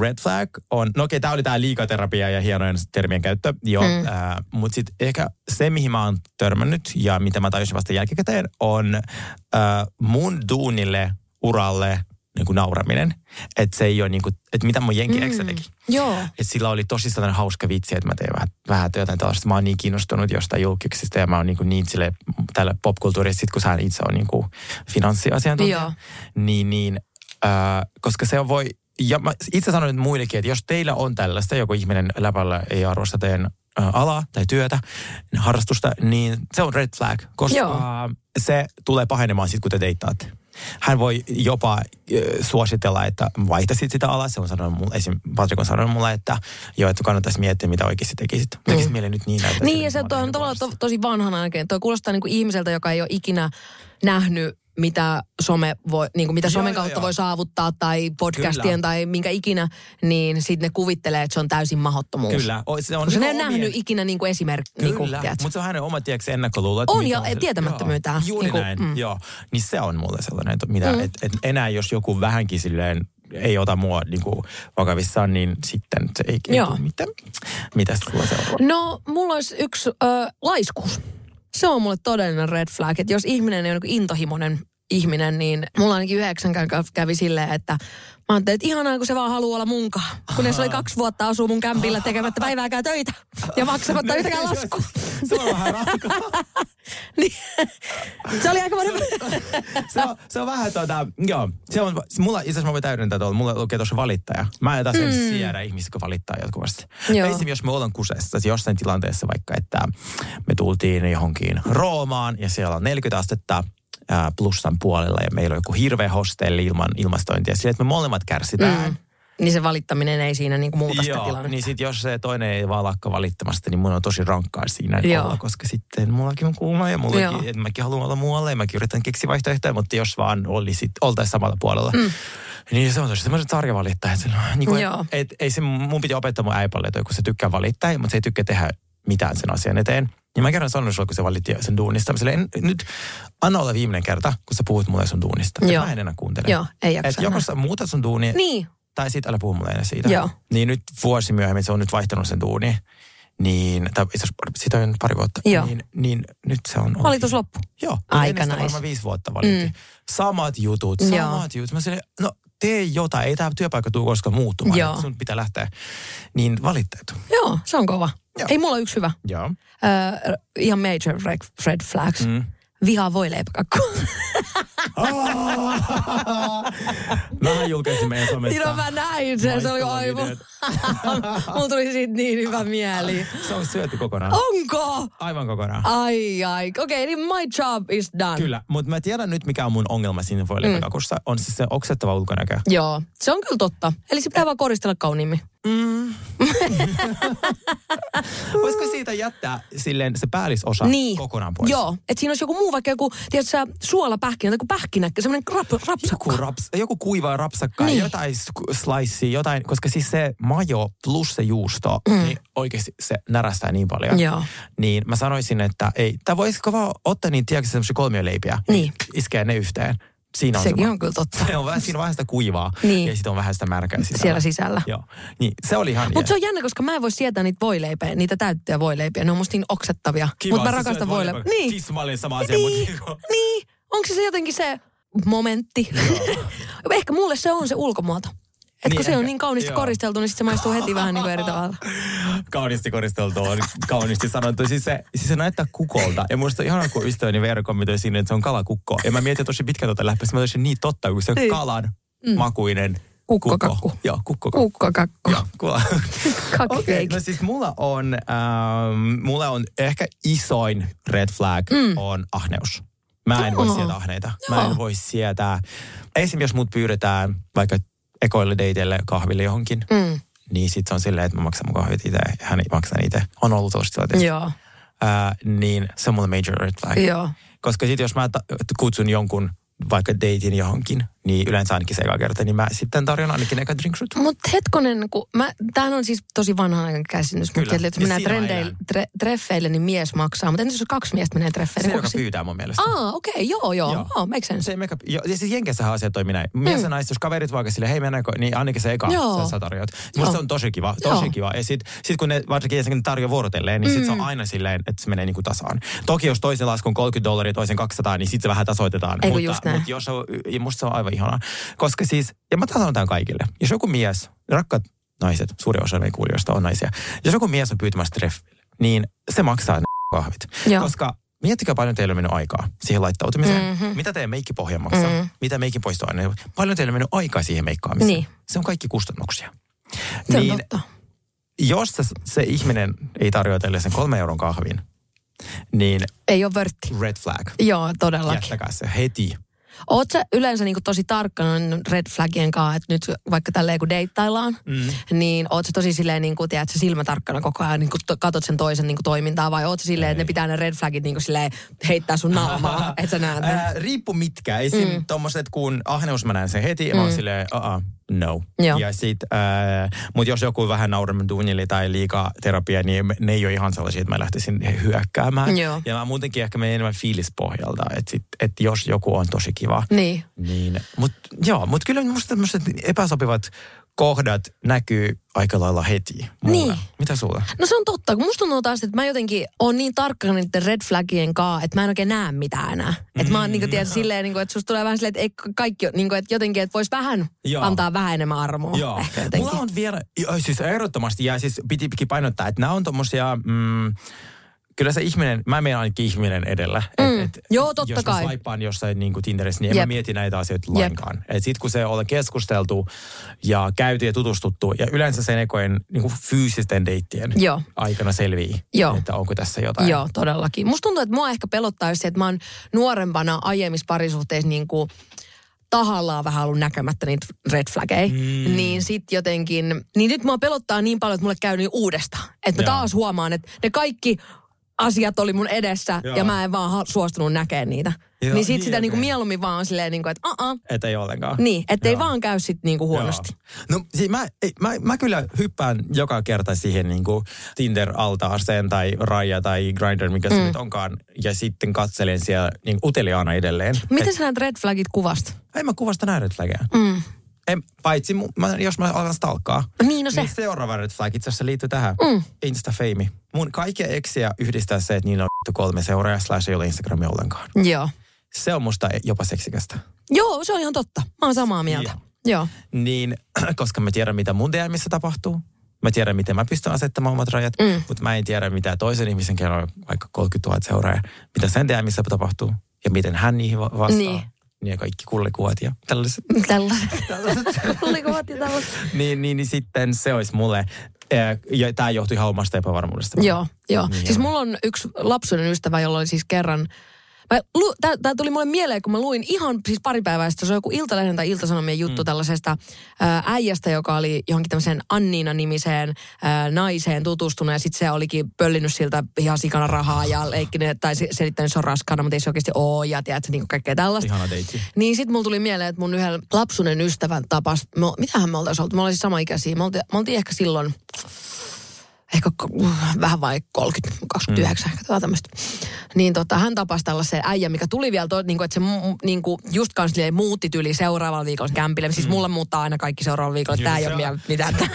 red flag on, no okei, tämä oli tämä liikaterapia ja hienojen termien käyttö, joo, mm. äh, mutta sitten ehkä se, mihin mä oon törmännyt ja mitä mä tajusin vasta jälkikäteen, on äh, mun duunille, uralle niin kuin nauraminen. Että se ei ole niin kuin, että mitä mun jenki mm. teki. Joo. Et sillä oli tosi sellainen hauska vitsi, että mä teen vähän, vähän jotain tällaista. Mä oon niin kiinnostunut jostain julkiksista ja mä oon niin, kuin niin sille, tällä popkulttuurissa, sit kun sä itse on niin kuin finanssiasiantuntija. Joo. Niin, niin äh, koska se voi, ja mä itse sanoin nyt muillekin, että jos teillä on tällaista, joku ihminen läpällä ei arvosta teidän alaa tai työtä, harrastusta, niin se on red flag, koska Joo. se tulee pahenemaan sitten, kun te deittaatte. Hän voi jopa äh, suositella, että vaihtaisit sitä alaa. Se on sanonut mulle, esim. Patrick on sanonut mulle, että joo, että kannattaisi miettiä, mitä oikeasti tekisit. Tekisi mm. mieli nyt niin näyttää. Niin, ja se on tavallaan to, tosi vanhanaikainen. Toi kuulostaa niin kuin ihmiseltä, joka ei ole ikinä nähnyt mitä some voi, niin kuin mitä Joo, somen joo, kautta joo. voi saavuttaa tai podcastien Kyllä. tai minkä ikinä, niin sitten ne kuvittelee, että se on täysin mahottomuus. Kyllä. O, se on ne niinku ei omien- nähnyt ikinä niin kuin esimerkki. Niin kuin, Kyllä, tiedätkö? mutta se on hänen oma, tiedätkö, ennakkoluulot. On, ja se- tietämättömyytään. Joo, juuri Niinku, näin, mm. joo. Niin se on mulle sellainen, että mitä, mm. et, et enää jos joku vähänkin silleen ei ota mua niinku vakavissaan, niin sitten se ei, ei Joo. tule mitään. Mitäs sulla se on? No, mulla olisi yksi ö, laiskuus. Se on mulle todellinen red flag, että jos ihminen ei ole niin intohimoinen ihminen, niin mulla ainakin yhdeksän kä- kävi silleen, että mä ajattelin, että ihanaa, kun se vaan haluaa olla munkaan. Kunnes oli kaksi vuotta asuu mun kämpillä tekemättä päivääkään töitä ja maksamatta yhtäkään laskua. Se on vähän niin, se oli aika monen... se, on, se on vähän tuota, joo. Se on, mulla itse asiassa mä voin täydentää tuolla, mulla lukee tuossa valittaja. Mä en taas en siedä ihmistä, kun valittaa jatkuvasti. Esimerkiksi jos me ollaan kusessa, jossain tilanteessa vaikka, että me tultiin johonkin Roomaan ja siellä on 40 astetta ää, plussan puolella ja meillä on joku hirveä hostelli ilman ilmastointia. Sillä, että me molemmat kärsitään. Mm. Niin se valittaminen ei siinä niinku muuta sitä Joo, tilannetta. niin sit jos se toinen ei vaan lakka valittamasta, niin mun on tosi rankkaa siinä Joo. olla, koska sitten mullakin on kuuma ja mullakin, että mäkin haluan olla muualle ja mäkin yritän keksiä vaihtoehtoja, mutta jos vaan oli sit, oltaisiin samalla puolella. Mm. Niin se on tosi semmoiset sarjavalittajat. Se on Niin kuin, et, et, ei se, mun piti opettaa mun äipalle, että kun se tykkää valittaa, mutta se ei tykkää tehdä mitään sen asian eteen. Ja mä kerran sanoin sulle, kun se valitti sen duunista. Mä silleen, en, nyt anna olla viimeinen kerta, kun sä puhut mulle sun duunista. Joo. Mä en enää kuuntele. Joo, ei jaksa Et joko sä muutat sun duunia, Niin, tai sitten älä puhu mulle enää siitä. Joo. Niin nyt vuosi myöhemmin, se on nyt vaihtanut sen duuni, niin, tai itse siitä on pari vuotta, Joo. niin, niin nyt se on... valitus loppu. Joo. Aika sitä nice. varmaan viisi vuotta valitti. Mm. Samat jutut, Joo. samat jutut. Mä silleen, no tee jotain, ei tämä työpaikka tule koskaan muuttumaan. Joo. Sun pitää lähteä. Niin valitteet. Joo, se on kova. Joo. Ei mulla yksi hyvä. Joo. Öö, ihan major red, flags. Mm. Vihaa voi leipäkakku. Mähän julkaisin meidän somessa. Niin no mä näin sen, se oli aivan. Mulla tuli siitä niin hyvä mieli. Se on syöty kokonaan. Onko? Aivan kokonaan. Ai ai. Okei, okay, niin my job is done. Kyllä, mutta mä tiedän nyt, mikä on mun ongelma siinä voi mm. on siis se oksettava ulkonäkö. Joo, se on kyllä totta. Eli se pitää vaan koristella kauniimmin. Voisiko siitä jättää silleen se päällisosa Niin. kokonaan pois? Joo, että siinä olisi joku muu, vaikka joku, tiedätkö suolapähkinä, tai joku pähkinä, semmoinen rap, rapsakka. Joku, raps, joku kuiva rapsakka, Niin. niin. jotain slicea, jotain, koska siis se majo plus se juusto, mm. niin oikeasti se närästää niin paljon. Joo. Niin mä sanoisin, että ei, tai voisiko vaan ottaa niin, tiedätkö, semmoisia kolmioleipiä, Niin. iskeä ne yhteen. Siinä on Sekin se, on kyllä totta. Se on vähän, siinä on vähän sitä kuivaa Niin. ja sitten on vähän sitä märkää sisällä. Siellä sisällä. Joo, niin se oli ihan Mutta se on jännä, koska mä en voi sietää niitä voileipiä, niitä täyttyjä voileipiä. Ne on musta niin oksettavia. Mutta mä sä rakastan voileipää. Niin. Siis mä olin sama asia, niin, mutta... niin. Onko se, jotenkin se momentti? ehkä mulle se on se ulkomuoto. Et Niin kun se on niin kauniisti joo. koristeltu, niin sit se maistuu heti vähän niin kuin eri tavalla. kauniisti koristeltu on kauniisti sanottu. Siis se, siis se näyttää kukolta. Ja musta on ihana, kun ystäväni Veera kommentoi sinne, että se on kalakukko. Ja mä mietin tosi pitkän tuota läpi. Mä olisin niin totta, kun se on Niin. kalan makuinen Kukkokakku. kukko. Joo, kukkokakku. Kukkakakku. Joo, kuva. Okei, cake. no siis mulla on, ähm, mulla on ehkä isoin red flag mm. on ahneus. Mä en voi sietää ahneita. Mä en voi sietää. Esimerkiksi jos mut pyydetään vaikka ekoille dateille kahville johonkin, Mm. niin sit se on silleen, että mä maksan mun kahvit itse ja hän maksaa itse. On ollut tilanteesta. Joo, Ää, niin se on mulle major red flag. joo. Koska sit jos mä ta- kutsun jonkun vaikka datein johonkin, niin yleensä ainakin se eka kerta, niin mä sitten tarjon ainakin eka drinksut. Mutta hetkonen, kun mä, tämähän on siis tosi vanhan ajan käsitys, mutta että jos mennään elän. tre, treffeille, niin mies maksaa. Mutta entäs jos kaksi miestä menee treffeille? Se, joka si- pyytää mun mielestä. Aa, okei, okay, joo, joo. Joo. Oh, make sense. Se ei meikä, jo, ja siis Jenkessähän asia toimii näin. Mies ja naiset, jos kaverit vaikka sille, hei mennäänkö, niin ainakin se eka Joo. sä, tarjoat. Musta Joo. se on tosi kiva, tosi Joo. kiva. Ja sit, sit kun ne varsinkin ensinnäkin tarjoaa vuorotelleen, niin sit se on aina silleen, että se menee niinku tasaan. Toki jos toisen laskun 30 dollaria, toisen 200, niin sit se vähän tasoitetaan. Ei kun mutta, mutta jos musta se on aivan ihanaa. Koska siis, ja mä sanon tämän kaikille. Jos joku mies, rakkaat naiset, suuri osa meidän kuulijoista on naisia. Jos joku mies on pyytämässä treffille, niin se maksaa ne kahvit. Joo. Koska miettikää paljon teillä on mennyt aikaa siihen laittautumiseen. Mhm. Mm-hmm. Mitä teidän meikkipohja maksaa? Mhm. Mm-hmm. Mitä meikin poistoaine? Paljon teillä on mennyt aikaa siihen meikkaamiseen. Niin. Se on kaikki kustannuksia. Se on niin, totta. jos se, se ihminen ei tarjoa teille sen kolme euron kahvin, niin Ei ole vörtti. red flag. Joo, todellakin. Jättäkää se heti. Oot sä yleensä niin tosi tarkka noin red flagien kanssa, että nyt vaikka tälleen kun deittaillaan, mm. niin oot sä tosi silleen niin kuin, tiedät, sä silmätarkkana koko ajan, niin kuin to, katot sen toisen niin kuin toimintaa, vai oot sä silleen, että ne pitää ne red flagit niin kuin silleen heittää sun naamaa, että sä näet ne? Ää, riippu mitkä. Esim. Mm. tommoset, kun ahneus mä näen sen heti, mm. mä oon silleen, uh no. Joo. Ja sit, äh, mutta jos joku vähän nauramme tunnille tai liikaa terapia, niin ne ei ole ihan sellaisia, että mä lähtisin hyökkäämään. Joo. Ja mä muutenkin ehkä menen enemmän fiilispohjalta, että sit, et jos joku on tosi kiva, Niin. niin, mutta joo, mutta kyllä musta tämmöiset epäsopivat kohdat näkyy aika lailla heti mulle. Niin. Mitä sulla? No se on totta, kun musta tuntuu taas, että mä jotenkin on niin tarkka niiden red flagien kanssa, että mä en oikein näe mitään enää. Että mä oon niin tiedät, silleen, niin kuin, että susta tulee vähän silleen, että ei kaikki, niin kuin, että jotenkin, että vois vähän Joo. antaa vähän enemmän armoa. Joo. Ehkä jotenkin. Mulla on vielä, siis ehdottomasti, ja siis piti, piti painottaa, että nämä on tommosia, mm, kyllä se ihminen, mä menen ainakin ihminen edellä. Mm. Joo, totta jos kai. Jos mä swipaan jossain niin kuin Tinderissä, niin en Jep. mä mieti näitä asioita Jep. lainkaan. Et sit kun se ollaan keskusteltu ja käyty ja tutustuttu, ja yleensä sen ekojen niin kuin fyysisten deittien Joo. aikana selvii, Joo. että onko tässä jotain. Joo, todellakin. Musta tuntuu, että mua ehkä pelottaa se, että mä oon nuorempana aiemmissa parisuhteissa niin kuin tahallaan vähän ollut näkemättä niitä red flaggeja. Mm. Niin sit jotenkin, niin nyt mua pelottaa niin paljon, että mulle käy niin uudestaan. Että mä Joo. taas huomaan, että ne kaikki asiat oli mun edessä Joo. ja mä en vaan suostunut näkemään niitä. Joo, niin sit niin, sitä niinku mieluummin vaan on silleen, niinku, että uh Että ei ollenkaan. Niin, ettei Joo. vaan käy sit niinku huonosti. Joo. No siis mä, ei, mä, mä kyllä hyppään joka kerta siihen niin kuin Tinder-altaaseen tai Raja tai Grindr, mikä se nyt onkaan. Ja sitten katselen siellä niin uteliaana edelleen. Miten sä näet red flagit kuvasta? Ei mä kuvasta näe red flaggeja. Mm. En, paitsi mu, mä, jos mä alkan stalkkaa. Niin, no se. Niin seuraava red flag itse asiassa liittyy tähän. Mm. Insta-feimi. Mun kaikkia eksiä yhdistää se, että niillä on kolme seuraajaa slash ei ole Instagramia ollenkaan. Joo. Se on musta jopa seksikästä. Joo, se on ihan totta. Mä oon samaa mieltä. Joo. Niin, koska mä tiedän, mitä mun DMissä tapahtuu. Mä tiedän, miten mä pystyn asettamaan omat rajat, Mm. mutta mä en tiedä, mitä toisen ihmisen kerran on vaikka 30 000 seuraajaa, mitä sen DMissä tapahtuu ja miten hän niihin va- vastaa. Niin. Niin ja kaikki kullikuvat ja tällaiset. Tällaiset. Kuuliko ja tällaiset? niin, niin, niin sitten se olisi mulle, ja tämä johtui ihan omasta epävarmuudesta. Joo, joo. Niin, siis joo. mulla on yksi lapsuuden ystävä, jolla oli siis kerran... Tämä tuli mulle mieleen, kun mä luin ihan siis pari päivää sitten, se on joku Iltalehden tai Iltasanomien juttu mm. tällaisesta ää, äijästä, joka oli johonkin tämmöiseen Anniina-nimiseen ää, naiseen tutustunut ja sitten se olikin pöllinyt siltä ihan sikana rahaa ja leikkinyt tai se- selittänyt, että se on raskana, mutta ei se oikeasti ole ja tiedätkö, niin kaikkea tällaista. Ihana deitti. Niin sit mulla tuli mieleen, että mun yhden lapsuuden ystävän tapas, me, mitähän me oltaisiin oltu, me oltiin sama ikäisiä, me oltiin, me oltiin ehkä silloin, ehkä vähän vai 30, 29, mm. ehkä tämmöistä. Niin tota, hän tapasi tällaisen äijän, mikä tuli vielä, to, niin kuin, että se niin kuin, just kans silleen muutti tyli seuraavalla viikolla kämpille. Siis mulla muuttaa aina kaikki seuraavalla viikolla, Joo, tämä ei ole vielä mitään.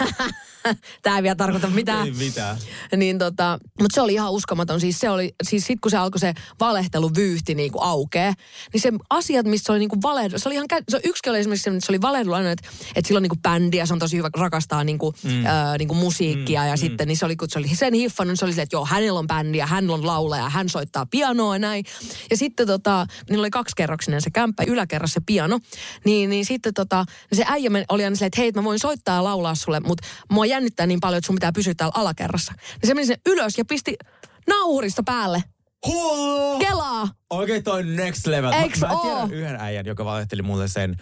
Tämä ei vielä tarkoita mitään. Ei mitään. Niin tota, mutta se oli ihan uskomaton. Siis se oli, siis sit kun se alkoi se valehteluvyyhti niinku aukee, niin se asiat, missä oli niinku valehdu, se oli ihan, kä- se yksi oli esimerkiksi se, että se oli valehdellut aina, että, että sillä on niinku bändi ja se on tosi hyvä, rakastaa niinku, mm. ää, niinku musiikkia mm. ja mm. sitten, niin se oli, kun se oli sen hiffannut, niin se oli silleen, että joo, hänellä on bändi ja hän on laulaja, hän soittaa pianoa ja näin. Ja sitten tota, niillä oli kaksikerroksinen se kämppä, yläkerrassa se piano, niin, niin sitten tota, se äijä oli aina silleen, että hei, mä voin soittaa ja laulaa sulle, mutta mua jännittää niin paljon, että sun pitää pysyä täällä alakerrassa. Niin se meni sinne ylös ja pisti nauhurista päälle. Huo! Kelaa! Oikein toi next level. Eiks mä, mä tiedän yhden äijän, joka valehteli mulle sen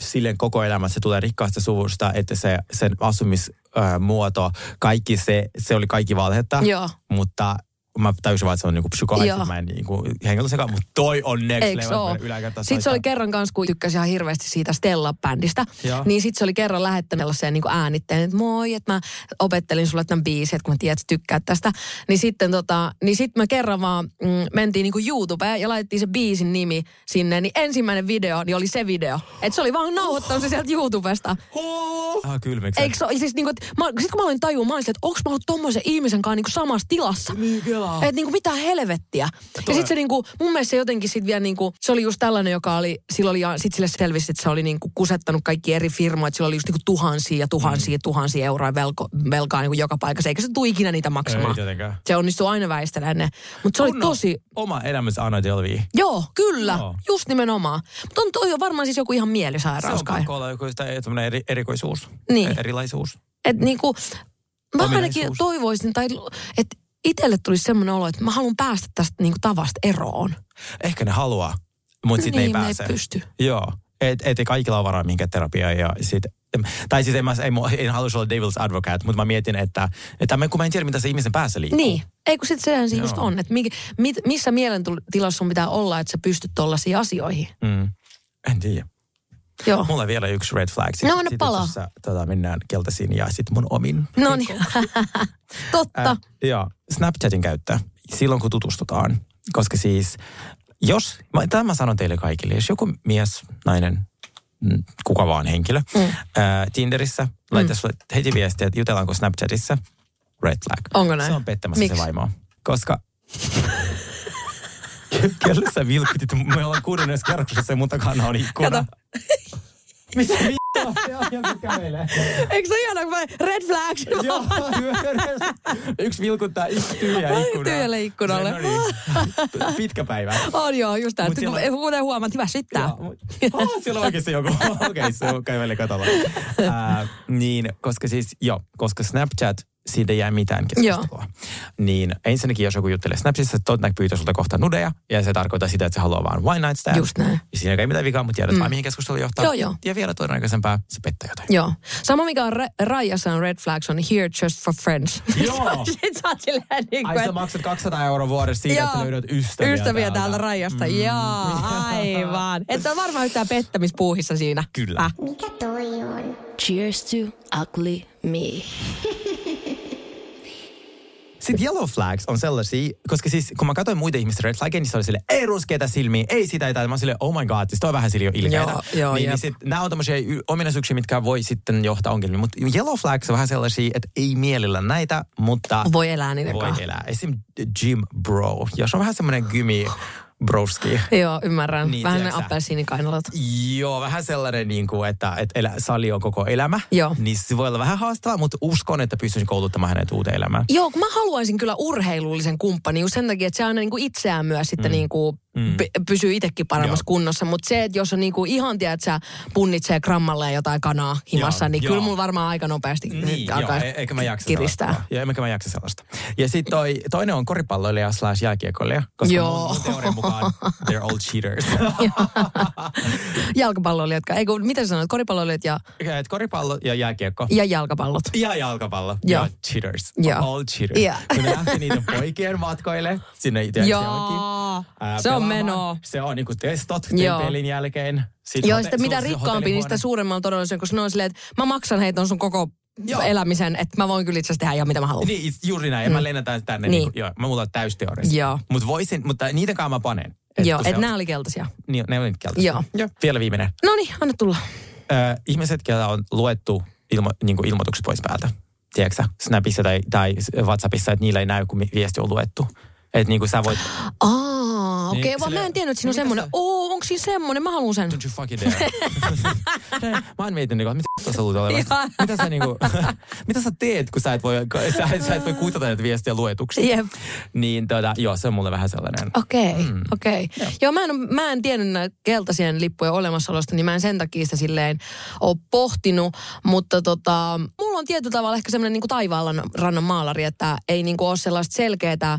silleen koko elämä, että se tulee rikkaasta suvusta, että se, sen asumismuoto, kaikki se, se oli kaikki valhetta. Joo. Mutta mä täysin vaan, että se on niinku Joo. mä en niinku hengeltäsekaan, mutta toi on next Eiks level. Yläkerta Sitten se oli kerran kanssa, kun tykkäsi ihan hirveästi siitä Stella-bändistä, Joo. niin sitten se oli kerran lähettänyt sellaiseen niin äänitteen, että moi, että mä opettelin sulle tämän biisin, että kun mä tiedän, että sä tykkäät tästä. Niin sitten tota, niin sit mä kerran vaan mm, mentiin niin kuin YouTubeen ja laitettiin se biisin nimi sinne, niin ensimmäinen video niin oli se video. Että se oli vaan nauhoittanut se sieltä YouTubesta. Ah, kylmiksi. Eikö se? Siis niinku, mä, sit kun mä aloin tajua, mä olin että onko mä ollut tommosen ihmisen kanssa niinku samassa tilassa. Niin, kelaa. Että niinku mitä helvettiä. Ja sitten se niinku, mun mielestä se jotenkin sit vielä niinku, se oli just tällainen, joka oli, sillä oli, ja sit sille selvisi, että se oli niinku kusettanut kaikki eri firmoja, että sillä oli just niinku tuhansia ja tuhansia, mm. tuhansia euroa velko, velkaa niinku joka paikassa, eikä se tule ikinä niitä maksamaan. Ei tietenkään. Se onnistuu aina väistelemään ne. Mutta se oli tosi, Oma elämänsä Anna Delvey. joo, kyllä, Joo. just nimenomaan. Mutta on toi on varmaan siis joku ihan Se on mielisairaus kai. pakko olla joku eri, erikoisuus. Niin. Erilaisuus. Että niinku, mä ainakin toivoisin, tai että itselle tulisi semmoinen olo, että mä haluan päästä tästä niinku tavasta eroon. Ehkä ne haluaa, mutta sitten niin, ne ei ne ei pääse. pysty. Joo. Et, et ei kaikilla ole varaa mihinkään terapiaan ja sit, tai siis en, mä, en, en haluaisi olla devil's advocate, mutta mä mietin, että, että mä, kun mä en tiedä, mitä se ihmisen päässä liikkuu. Niin, ei kun sitten sehän se just on, että mi, mit, missä mielentilassa sun pitää olla, että sä pystyt tollaisiin asioihin. Mm. En tiedä. Joo. Mulla on vielä yksi red flag. No, anna Sit palaa. sä, tota, mennään keltaisiin ja sitten mun omin. No niin, totta. Äh, joo, Snapchatin käyttö silloin kun tutustutaan. Koska siis, jos, mä, tämä mä sanon teille kaikille, jos joku mies, nainen, mm, kuka vaan henkilö, mm. ää, Tinderissä laittaa sulle heti viestiä, että jutellaanko Snapchatissa, red flag. Onko näin? Se on pettämässä Miksi? se vaimoa. Koska Kelle sä vilkutit? Me ollaan kuudennessa kerroksessa ja mun takana on ikkuna. Kato. Mitä vittua? Joku kävelee. Eikö se ihana, kun red flags? Joo, yksi vilkuttaa yksi tyhjä Ai, ikkuna. tyhjälle ikkunalle. No niin, pitkä päivä. On joo, just tämä. Siellä- Kuten huomaat, hyvä syttää. Joo, mut- Oh, siellä on oikeasti joku. Okei, okay, se kävelee katolla. Ää, niin, koska siis, joo, koska Snapchat, siitä ei jää mitään keskustelua. Niin ensinnäkin, jos joku juttelee Snapsissa, että Totnak pyytää sulta kohta nudeja, ja se tarkoittaa sitä, että se haluaa vaan one night stand. Just näin. Ja siinä ei mitään vikaa, mutta tiedät mm. vaan, mihin keskustelu johtaa. Joo, joo. Ja vielä todennäköisempää, se pettää jotain. Joo. Sama mikä on Ra- Rajassa on red flags on here just for friends. Joo. Sitten sä oot silleen niin Ai kuin, sä maksat 200 euroa vuodessa siitä, että sä löydät ystäviä, Ystäviä täältä rajasta, Mm. joo, aivan. Että on varmaan yhtään pettämispuuhissa siinä. Kyllä. Äh. Mikä toi on? Cheers to ugly me. Sitten yellow flags on sellaisia, koska siis kun mä katsoin muita ihmisten red flaggeja, niin se oli sille ei ruskeita silmiä, ei sitä ei tätä. Mä silleen, oh my god, siis toi on vähän sille jo ilkeitä. Joo, joo, niin, niin sit, nämä on tämmöisiä ominaisuuksia, mitkä voi sitten johtaa ongelmiin. Mutta yellow flags on vähän sellaisia, että ei mielellä näitä, mutta Voi elää niiden voi kanssa. elää. Esim. gym bro, jos on vähän semmoinen gymi broski. Joo, ymmärrän. Niin, Vähän ne appelsiinikainalat. Joo, vähän sellainen, niin kuin, että, että elä, sali on koko elämä. Joo. Niin se voi olla vähän haastavaa, mutta uskon, että pystyisin kouluttamaan hänet uuteen elämään. Joo, kun mä haluaisin kyllä urheilullisen kumppanin sen takia, että se aina niinku itseään myös sitten mm. niinku Mm. pysyy itsekin paremmassa Joo. kunnossa. Mutta se, että jos on niinku ihan tiedät, että sä punnitsee grammalle jotain kanaa himassa, Joo, niin joo. kyllä mulla varmaan aika nopeasti Niin, joo, alkaa e- eikä mä jaksa kiristää. sellaista. Joo, eikä mä jaksa sellaista. Ja sitten toi, toinen on koripalloilija slash jääkiekoilija, koska Joo. mun, mun teorian mukaan they're all cheaters. Jalkapalloilijat, ei kun, miten sanoit, koripalloilijat ja, Et koripallo ja jääkiekko. ja jalkapallot. Ja jalkapallo. Joo. Ja cheaters. Joo. All cheaters. Joo. Kun ne lähtee niiden poikien matkoille, sinne itse Joo, se on menoa. Se on niinku testot Joo. pelin jälkeen. Sit Joo, hote- sitten mitä on rikkaampi, niin sitä suuremmalla todellisuudella, koska ne on silleen, että mä maksan heitä on sun koko Joo. elämisen, että mä voin kyllä itse asiassa tehdä ihan mitä mä haluan. Niin, juuri näin. Ja mä lennätän tänne. Niin. Niin. Niin joo, mä on täysteoreista. Joo. Mut voisin, mutta niiden kanssa mä panen. Joo, kun se että on- nämä oli keltaisia. Niin, ne oli keltaisia. Joo. Joo. Vielä viimeinen. No niin, anna tulla. Ö, ihmiset, joilla on luettu ilmo, niin kuin ilmoitukset pois päältä. Tiedätkö Snapissa tai, tai WhatsAppissa, että niillä ei näy, kun viesti on luettu. Että niin kuin sä voit, Aa, okei, Niin, okay, vaan silleen- mä en tiennyt, että siinä on semmoinen. sä- Oo, onko siinä semmoinen? Mä haluan sen. don't you fucking dare. mä oon miettinyt, että mitä sä olevan. Joo. mitä, sä, niin kuin, mitä sä teet, kun sä et voi, sä, sä et voi kuitata näitä viestiä luetuksi. Jep. Niin tota, joo, se on mulle vähän sellainen. Okei, okay, Mm. okei. Okay. Joo, mä en, mä en tiennyt näitä keltaisien lippujen olemassaolosta, niin mä en sen takia sitä silleen ole pohtinut. Mutta tota, mulla on tietyllä tavalla ehkä semmoinen niin taivaalla rannan maalari, että ei niin ole sellaista selkeää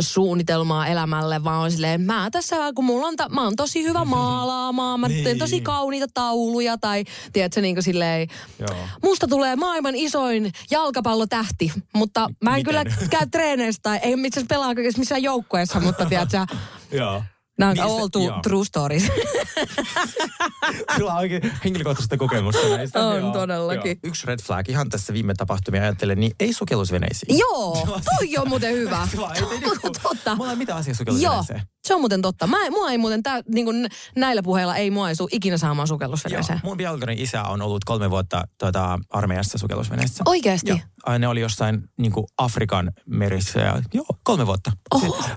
suunnitelmaa elämälle, vaan on silleen, mä tässä, kun mulla on, ta- mä oon tosi hyvä maalaamaan, mä teen Niin. tosi kauniita tauluja tai tiedätkö niin kuin silleen, Joo. musta tulee maailman isoin jalkapallotähti, mutta mä en Miten? kyllä käy treeneissä tai ei itse asiassa pelaa missään joukkueessa, mutta tiedätkö, Joo. nämä on Niin se- all joo. true stories. Sulla on oikein henkilökohtaista kokemusta näistä. On todellakin. Joo. Yksi red flag ihan tässä viime tapahtumia ajattelen, niin ei sukellusveneisiin. Joo, toi on muuten hyvä. Joo, totta. Mulla ei mitään asiaa Joo, sukellusveneeseen. Se on muuten totta. Mä, mua ei muuten, tää, niin kuin näillä puheilla ei mua ei su, ikinä saamaan Joo. sukellusveneeseen. Mun biologinen isä on ollut kolme vuotta tuota, armeijassa sukellusveneessä. Oikeesti? Joo. Ai, Ne oli jossain niin kuin Afrikan merissä ja joo, kolme vuotta.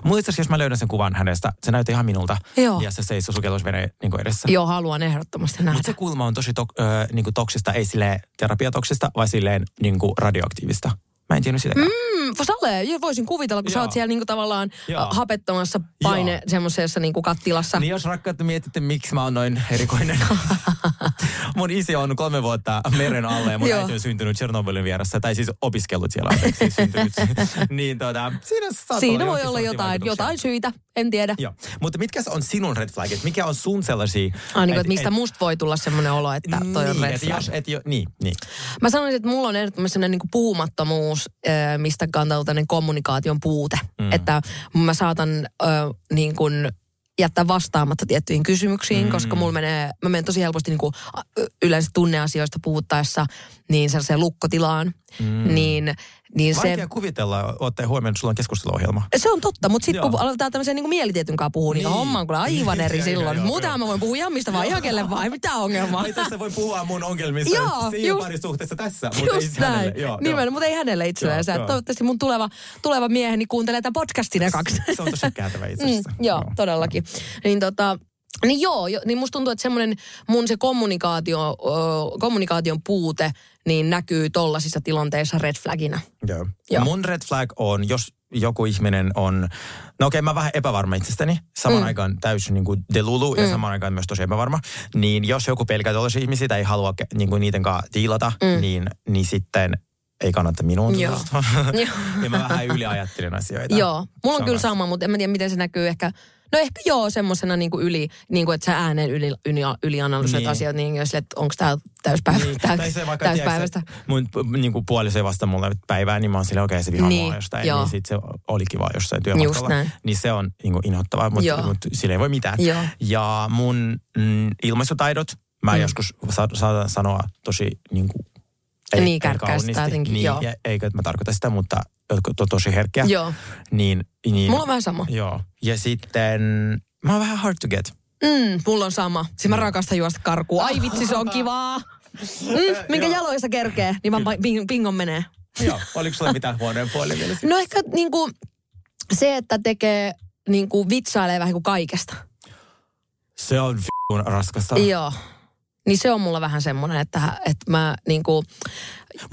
Asiassa, jos mä löydän sen kuvan hänestä, se näytti ihan minulta. Joo. Ja se seisoi sukellusveneen niin kuin edessä. Joo, haluan ehdottomasti nähdä. Mutta se kulma on tosi tok, ö, niin kuin toksista, ei silleen terapiatoksista, vaan silleen niin kuin radioaktiivista. Mä en tiennyt sitäkään. Mm, Sale, voisin kuvitella, kun sä Joo. oot siellä niinku tavallaan Joo. Hapettomassa paine semmoisessa niinku kattilassa. Niin jos rakkaat mietitte, miksi mä oon noin erikoinen. Mun isi on kolme vuotta meren alla ja mun äiti on syntynyt Chernobylin vieressä, tai siis opiskellut siellä, anteeksi, syntynyt. niin tota, siinä Siinä voi olla jotain, jotain syitä, en tiedä. Joo, mutta mitkä on sinun red flagit? Mikä on sun sellaisia... Ai niin kuin, että mistä musta voi tulla semmoinen olo, että toi on niin, red et flag. jos, et jo, niin, niin. Mä sanoisin, että mulla on ehdottomasti sellainen niin kuin puhumattomuus, ö, mistä kantaa tällainen kommunikaation puute. Mm. Että mä saatan ö, niin kuin jättää vastaamatta tiettyihin kysymyksiin, mm. koska mulla menee, mä menen tosi helposti niin kuin yleensä tunneasioista puhuttaessa niin sellaiseen lukkotilaan. Mm. Niin, niin se, Vaikea kuvitella, ottaen huomioon, että sulla on keskusteluohjelma. se on totta, mutta sitten kun Joo. aletaan tämmöisen niin mielitietyn kanssa puhua, niin, Niin. homma on kyllä aivan eri Joo, silloin. joo, joo. mä voin puhua ihan mistä vaan, ihan kelle vaan, ei mitään ongelmaa. Ai tässä voi puhua mun ongelmista Joo, siinä just- parisuhteessa tässä, mutta ei hänelle. Joo, Nimenomaan, joo. mutta ei hänelle itsellensä. Joo, joo. Toivottavasti mun tuleva, tuleva mieheni kuuntelee tämän podcastin ekaksi. Se on tosi kääntävä itse asiassa. Mm, joo, todellakin. Niin tota, Niin joo, jo, niin musta tuntuu, että semmoinen mun se kommunikaatio, ö, kommunikaation puute niin näkyy tollasissa tilanteissa red flagina. Joo. Joo. Mun red flag on, jos joku ihminen on, no okei mä vähän epävarma itsestäni, saman mm. aikaan täysin niin kuin delulu ja saman aikaan myös tosi epävarma, niin jos joku pelkää tällaisia ihmisiä tai ei halua niin kuin niiden kanssa diilata, mm. niin, niin sitten ei kannata minuun Joo. ja mä vähän yliajattelen asioita. Joo, mulla on Se kyllä sama, mutta en mä tiedä, miten se näkyy ehkä... No ehkä joo, semmoisena niin kuin yli, niin kuin että sä ääneen yli, yli, ylianalysoit Niin. asioita, niin jos että onko tämä täyspäivä, Niin, täys, tai se vaikka täyspäivästä. tiedätkö, mun p- niinku puoliso ei vasta mulle päivään, niin mä oon silleen, okei se vihaa Niin, mua jostain. joo. Niin sit se olikin vaan jossain työmatkalla. Niin se on niinku inhottavaa, mutta Joo. mut sille ei voi mitään. Joo. Ja mun mm, ilmaisutaidot, mä mm. joskus sa- saatan sanoa tosi niinku, Niin, kärkkäästi tai jotenkin, niin, joo. ja, eikä että mä tarkoita sitä, mutta jotka to, tosi herkkiä. Joo. Niin, niin, Mulla on vähän sama. Joo. Ja sitten mä oon vähän hard to get. Mm, mulla on sama. Siis mä rakastan juosta karkuun. Ai vitsi, se on kivaa. Mm, minkä jaloissa kerkee, niin mä ping- pingon menee. Joo. Oliko sulla mitään huoneen puolia mielessä? No ehkä niinku se, että tekee niinku vitsailee vähän kuin kaikesta. Se on f***un raskasta. Joo. Niin se on mulla vähän semmoinen, että, että mä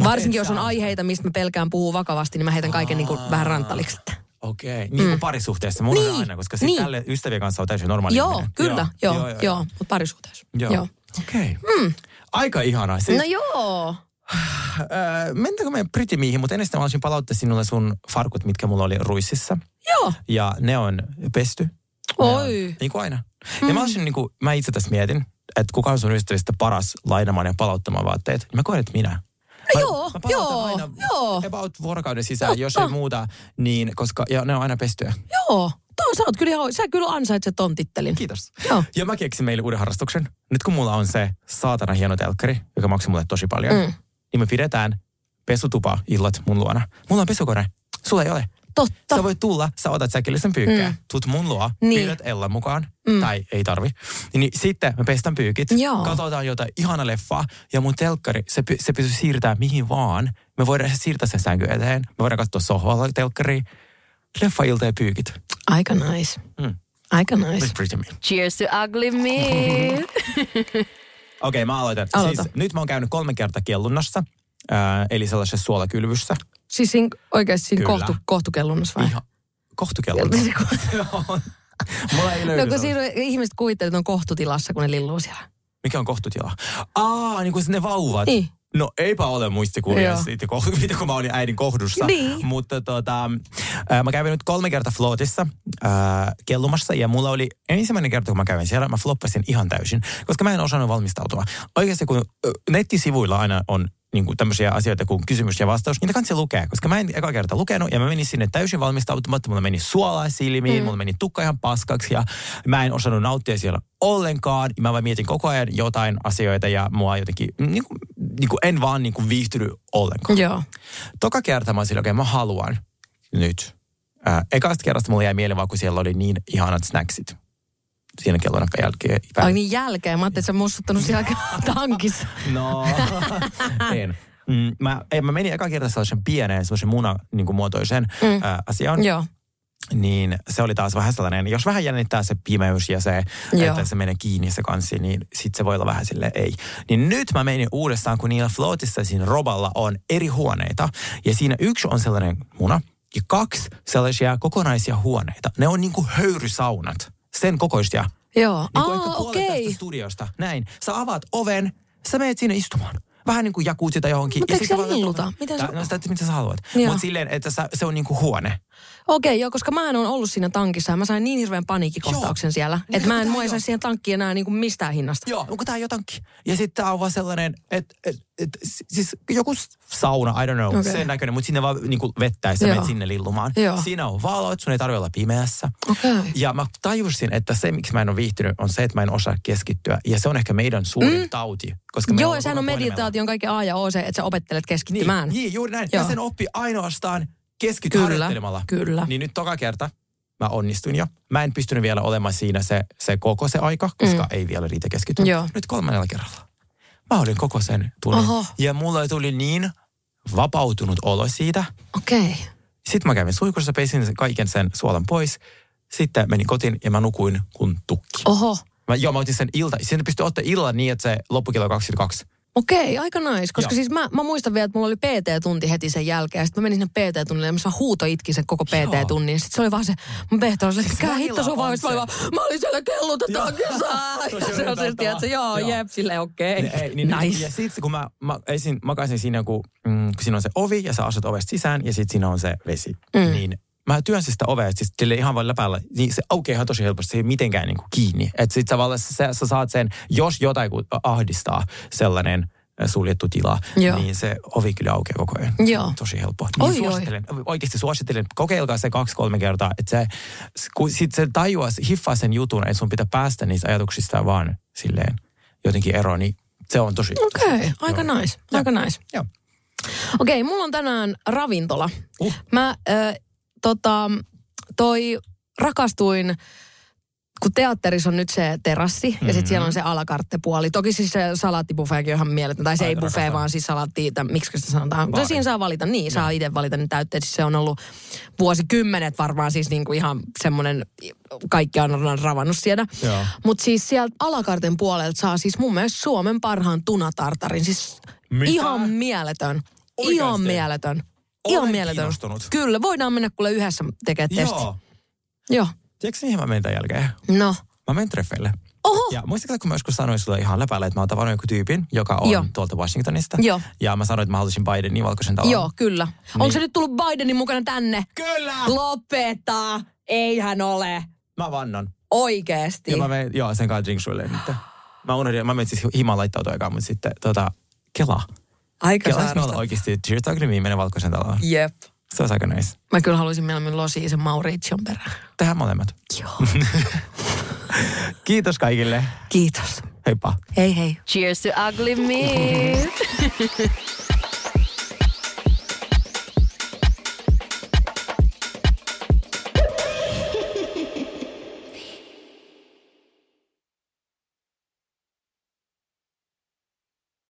varsinkin jos on aiheita, mistä mä pelkään puhua vakavasti, niin mä heitän kaiken niinku vähän ranttaliksi. Okei, niin kuin parisuhteessa. Mulla Niin, on aina, koska niin. niin. tälle ystävien kanssa on täysin normaali Joo, ihminen. kyllä, joo, joo, joo, mutta parisuhteessa. Joo. joo. Okei. Mm. Aika ihanaa. Siis, No joo. äh, mentäkö me Britimiihin, mutta ennen sitä mä haluaisin palauttaa sinulle sun farkut, mitkä mulla oli ruississa. Joo. Ja ne on pesty. Oi. On, niin kuin aina. Mm. Ja mä, olisin, niin kuin, mä itse tässä mietin, että kuka on sun ystävistä paras lainamaan ja palauttamaan vaatteet. Niin Mä koen, että minä. Mä, joo, mä joo, aina joo. about vuorokauden sisään, jos ei muuta, niin, koska ja ne on aina pestyä. Joo. Tuo, sä, oot kyllä, ihan- sä kyllä ansaitset ton tittelin. Kiitos. Joo. Ja mä keksin meille uuden harrastuksen. Nyt kun mulla on se saatana hieno telkkari, joka maksaa mulle tosi paljon, mm. niin me pidetään pesutupa illat mun luona. Mulla on pesukone. Sulla ei ole. Totta. Sä voit tulla, sä otat säkillisen pyykkää, mm. tuut mun luo, Niin. pyydät Ella mukaan, mm. tai ei tarvi. Niin sitten me pestän pyykit, Joo. katsotaan jotain ihana leffaa, ja mun telkkari, se, se pystyy siirtää mihin vaan. Me voidaan siirtää sen sänky eteen, me voidaan katsoa sohvalla telkkari, leffa-ilta ja pyykit. Aika nice. Mm. Aika nice. With pretty me. Cheers to ugly me. Okei, mä aloitan. Aloita. Siis, nyt mä oon käynyt kolme kertaa kellunnassa, äh, eli sellaisessa suolakylvyssä. Siis siinä, oikeasti siinä Kyllä. kohtu, kohtukellunnassa vai? Ihan kohtukellunnassa. Mulla ei löydy No kun siinä ihmiset kuvittelee, että on kohtutilassa, kun ne lilluu siellä. Mikä on kohtutila? Aa, niin kuin ne vauvat. Niin. No eipä ole muistikuvia Joo. siitä, mitä kun mä olin äidin kohdussa. Niin. Mutta tota, ää, mä kävin nyt kolme kertaa floatissa ää, kellumassa ja mulla oli ensimmäinen kerta, kun mä kävin siellä, mä floppasin ihan täysin, koska mä en osannut valmistautua. Oikeasti kun ö, nettisivuilla aina on niin kuin tämmöisiä asioita kuin kysymys ja vastaus, niitä kannattaa lukea, koska mä en eka kerta lukenut ja mä menin sinne täysin valmistautumatta, mulla meni suolaa silmiin, mm. mulla meni tukka ihan paskaksi ja mä en osannut nauttia siellä ollenkaan. Mä vaan mietin koko ajan jotain asioita ja mua jotenkin, niin kuin, niin kuin en vaan niin kuin viihtynyt ollenkaan. Joo. Toka kerta mä olin okei, okay, mä haluan nyt. Äh, ekasta kerrasta mulla jäi mieleen vaan, kun siellä oli niin ihanat snacksit. Siinä kellon jälkeen. Ai niin jälkeen. Mä ajattelin, että sä mussuttanut siellä tankissa. No, en. Mm, mä, ei, mä menin eka kerta sellaisen pieneen, sellaisen muna niin kuin muotoisen mm. ä, asiaan. Joo. Niin se oli taas vähän sellainen, jos vähän jännittää se pimeys ja se, Joo. että se menee kiinni se kanssi, niin sit se voi olla vähän sille ei. Niin nyt mä menin uudestaan, kun niillä floatissa siinä roballa on eri huoneita. Ja siinä yksi on sellainen muna ja kaksi sellaisia kokonaisia huoneita. Ne on niinku höyrysaunat, sen kokoisia. Joo. Niin kuin ehkä okei. studiosta. Näin. Sä avaat oven, sä menet sinne istumaan. Vähän niin kuin jakutsita johonkin. Mut ja eikö sä se lilluta? Miten Tää- No sitä, mitä sä haluat. Mutta silleen, että sä, se on niin kuin huone. Okei, joo, koska mä en ole ollut siinä tankissa ja mä sain niin hirveän paniikkikohtauksen Joo. siellä, Niin, että mä en mua ei saa siihen tankkiin enää niin kuin mistään hinnasta. Joo, onko tää jotakin? Ja sitten tää on vaan sellainen, että et, et, siis joku sauna, I don't know, okay. sen näköinen, mutta sinne vaan niin kuin vettä ja sä Joo. menet sinne lillumaan. Joo. Siinä on valot, sun ei tarvitse olla pimeässä. Okei. Ja mä tajusin, että se, miksi mä en ole viihtynyt, on se, että mä en osaa keskittyä. Ja se on ehkä meidän suurin mm. tauti. Koska Joo, ja sehän on meditaation kaiken A ja O se, että sä opettelet keskittymään. Niin, niin juuri näin. Joo. Ja sen oppi ainoastaan keskity Kyllä, harjoittelemalla. kyllä. Niin nyt toka kerta mä onnistuin jo. Mä en pystynyt vielä olemaan siinä se, se koko se aika, koska mm. ei vielä riitä keskittyä. Nyt kolmannella kerralla. Mä olin koko sen tunnin. Oho. Ja mulla tuli niin vapautunut olo siitä. Okei. Sitten mä kävin suikussa, peisin kaiken sen suolan pois. Sitten menin kotiin ja mä nukuin kun tukki. Oho. Mä, joo, mä otin sen ilta. Sen pystyy ottaa illalla niin, että se loppui kello 22. Okei, aika nice. Koska Joo. siis mä, mä muistan vielä, että mulla oli PT-tunti heti sen jälkeen. Sitten mä menin sinne PT-tunnille ja mä huuto itki sen koko PT-tunnin. Sitten se oli vaan se, mun pehto oli, että kää hitto sun vaan. Mä olin vaan, mä olin siellä kellotetaan kisaa. Tosi Ja se on rentouttavaa. että joo, Joo. jep, silleen okei. Ei, niin, nice. Ja sitten kun mä, mä esin, makasin siinä, kun, mm, kun siinä on se ovi ja sä asut ovesta sisään ja sitten siinä on se vesi, mm. niin mä työnsin sitä ovea, siis sille ihan vaan läpällä, niin se aukeaa ihan tosi helposti, se ei mitenkään niin kuin kiinni. Että sit tavallaan sä, sä saat sen, jos jotain ahdistaa sellainen suljettu tila, Joo. niin se ovi kyllä aukeaa koko ajan. Joo. Tosi helppoa. Oi, Niin oi. suosittelen, oikeasti suosittelen, kokeilkaa se kaksi-kolme kertaa, että se, kun sit se tajuaa, hiffaa sen jutun, että sun pitää päästä niistä ajatuksista vaan silleen jotenkin eroon, niin se on tosi... Okei, tosi- aika joo. nice, aika nice. Joo. Okei, mulla on tänään ravintola. Uh. Mä äh, tota, toi rakastuin, kun teatterissa on nyt se terassi mm-hmm. ja sitten siellä on se alakarttepuoli. Toki siis se salaattibuffeekin on ihan mieletön. Tai se Ai, ei buffet, vaan siis salaatti, miksi sitä sanotaan. No Baari. siinä saa valita, niin saa itse valita ne täytteet. Siis se on ollut vuosikymmenet varmaan siis niinku ihan semmoinen, kaikki on ravannut siellä. Mutta siis sieltä alakarten puolelta saa siis mun mielestä Suomen parhaan tunatartarin. Siis Mitä? ihan mieletön. Oikeasti? Ihan mieletön. Ihan Olen mieletön. kiinnostunut. Kyllä, voidaan mennä kuule yhdessä tekemään testi. Joo. Joo. Tiedätkö mihin mä menen tämän jälkeen? No. Mä menen treffeille. Oho. Ja muistatko, kun mä joskus sanoin sulle ihan läpällä, että mä oon tavannut joku tyypin, joka on Joo. tuolta Washingtonista. Joo. Ja mä sanoin, että mä haluaisin Bidenin valkoisen talon. Joo, kyllä. Onko se nyt tullut Bidenin mukana tänne? Kyllä! Lopeta! Ei hän ole. Mä vannon. Oikeesti. Ja mä menen, joo, sen kanssa drinksuille nyt. Mä unohdin, mä menin siis himaan laittautua aikaan, mutta sitten tota, Kela. Aika Kela, me olla oikeasti Cheers to Agri menen valkoisen taloon. Jep. Se olisi aika nice. Mä kyllä haluaisin mieluummin losiin sen Mauritiun perään. Tehdään molemmat. Joo. Kiitos kaikille. Kiitos. Heippa. Hei hei. Cheers to ugly meat.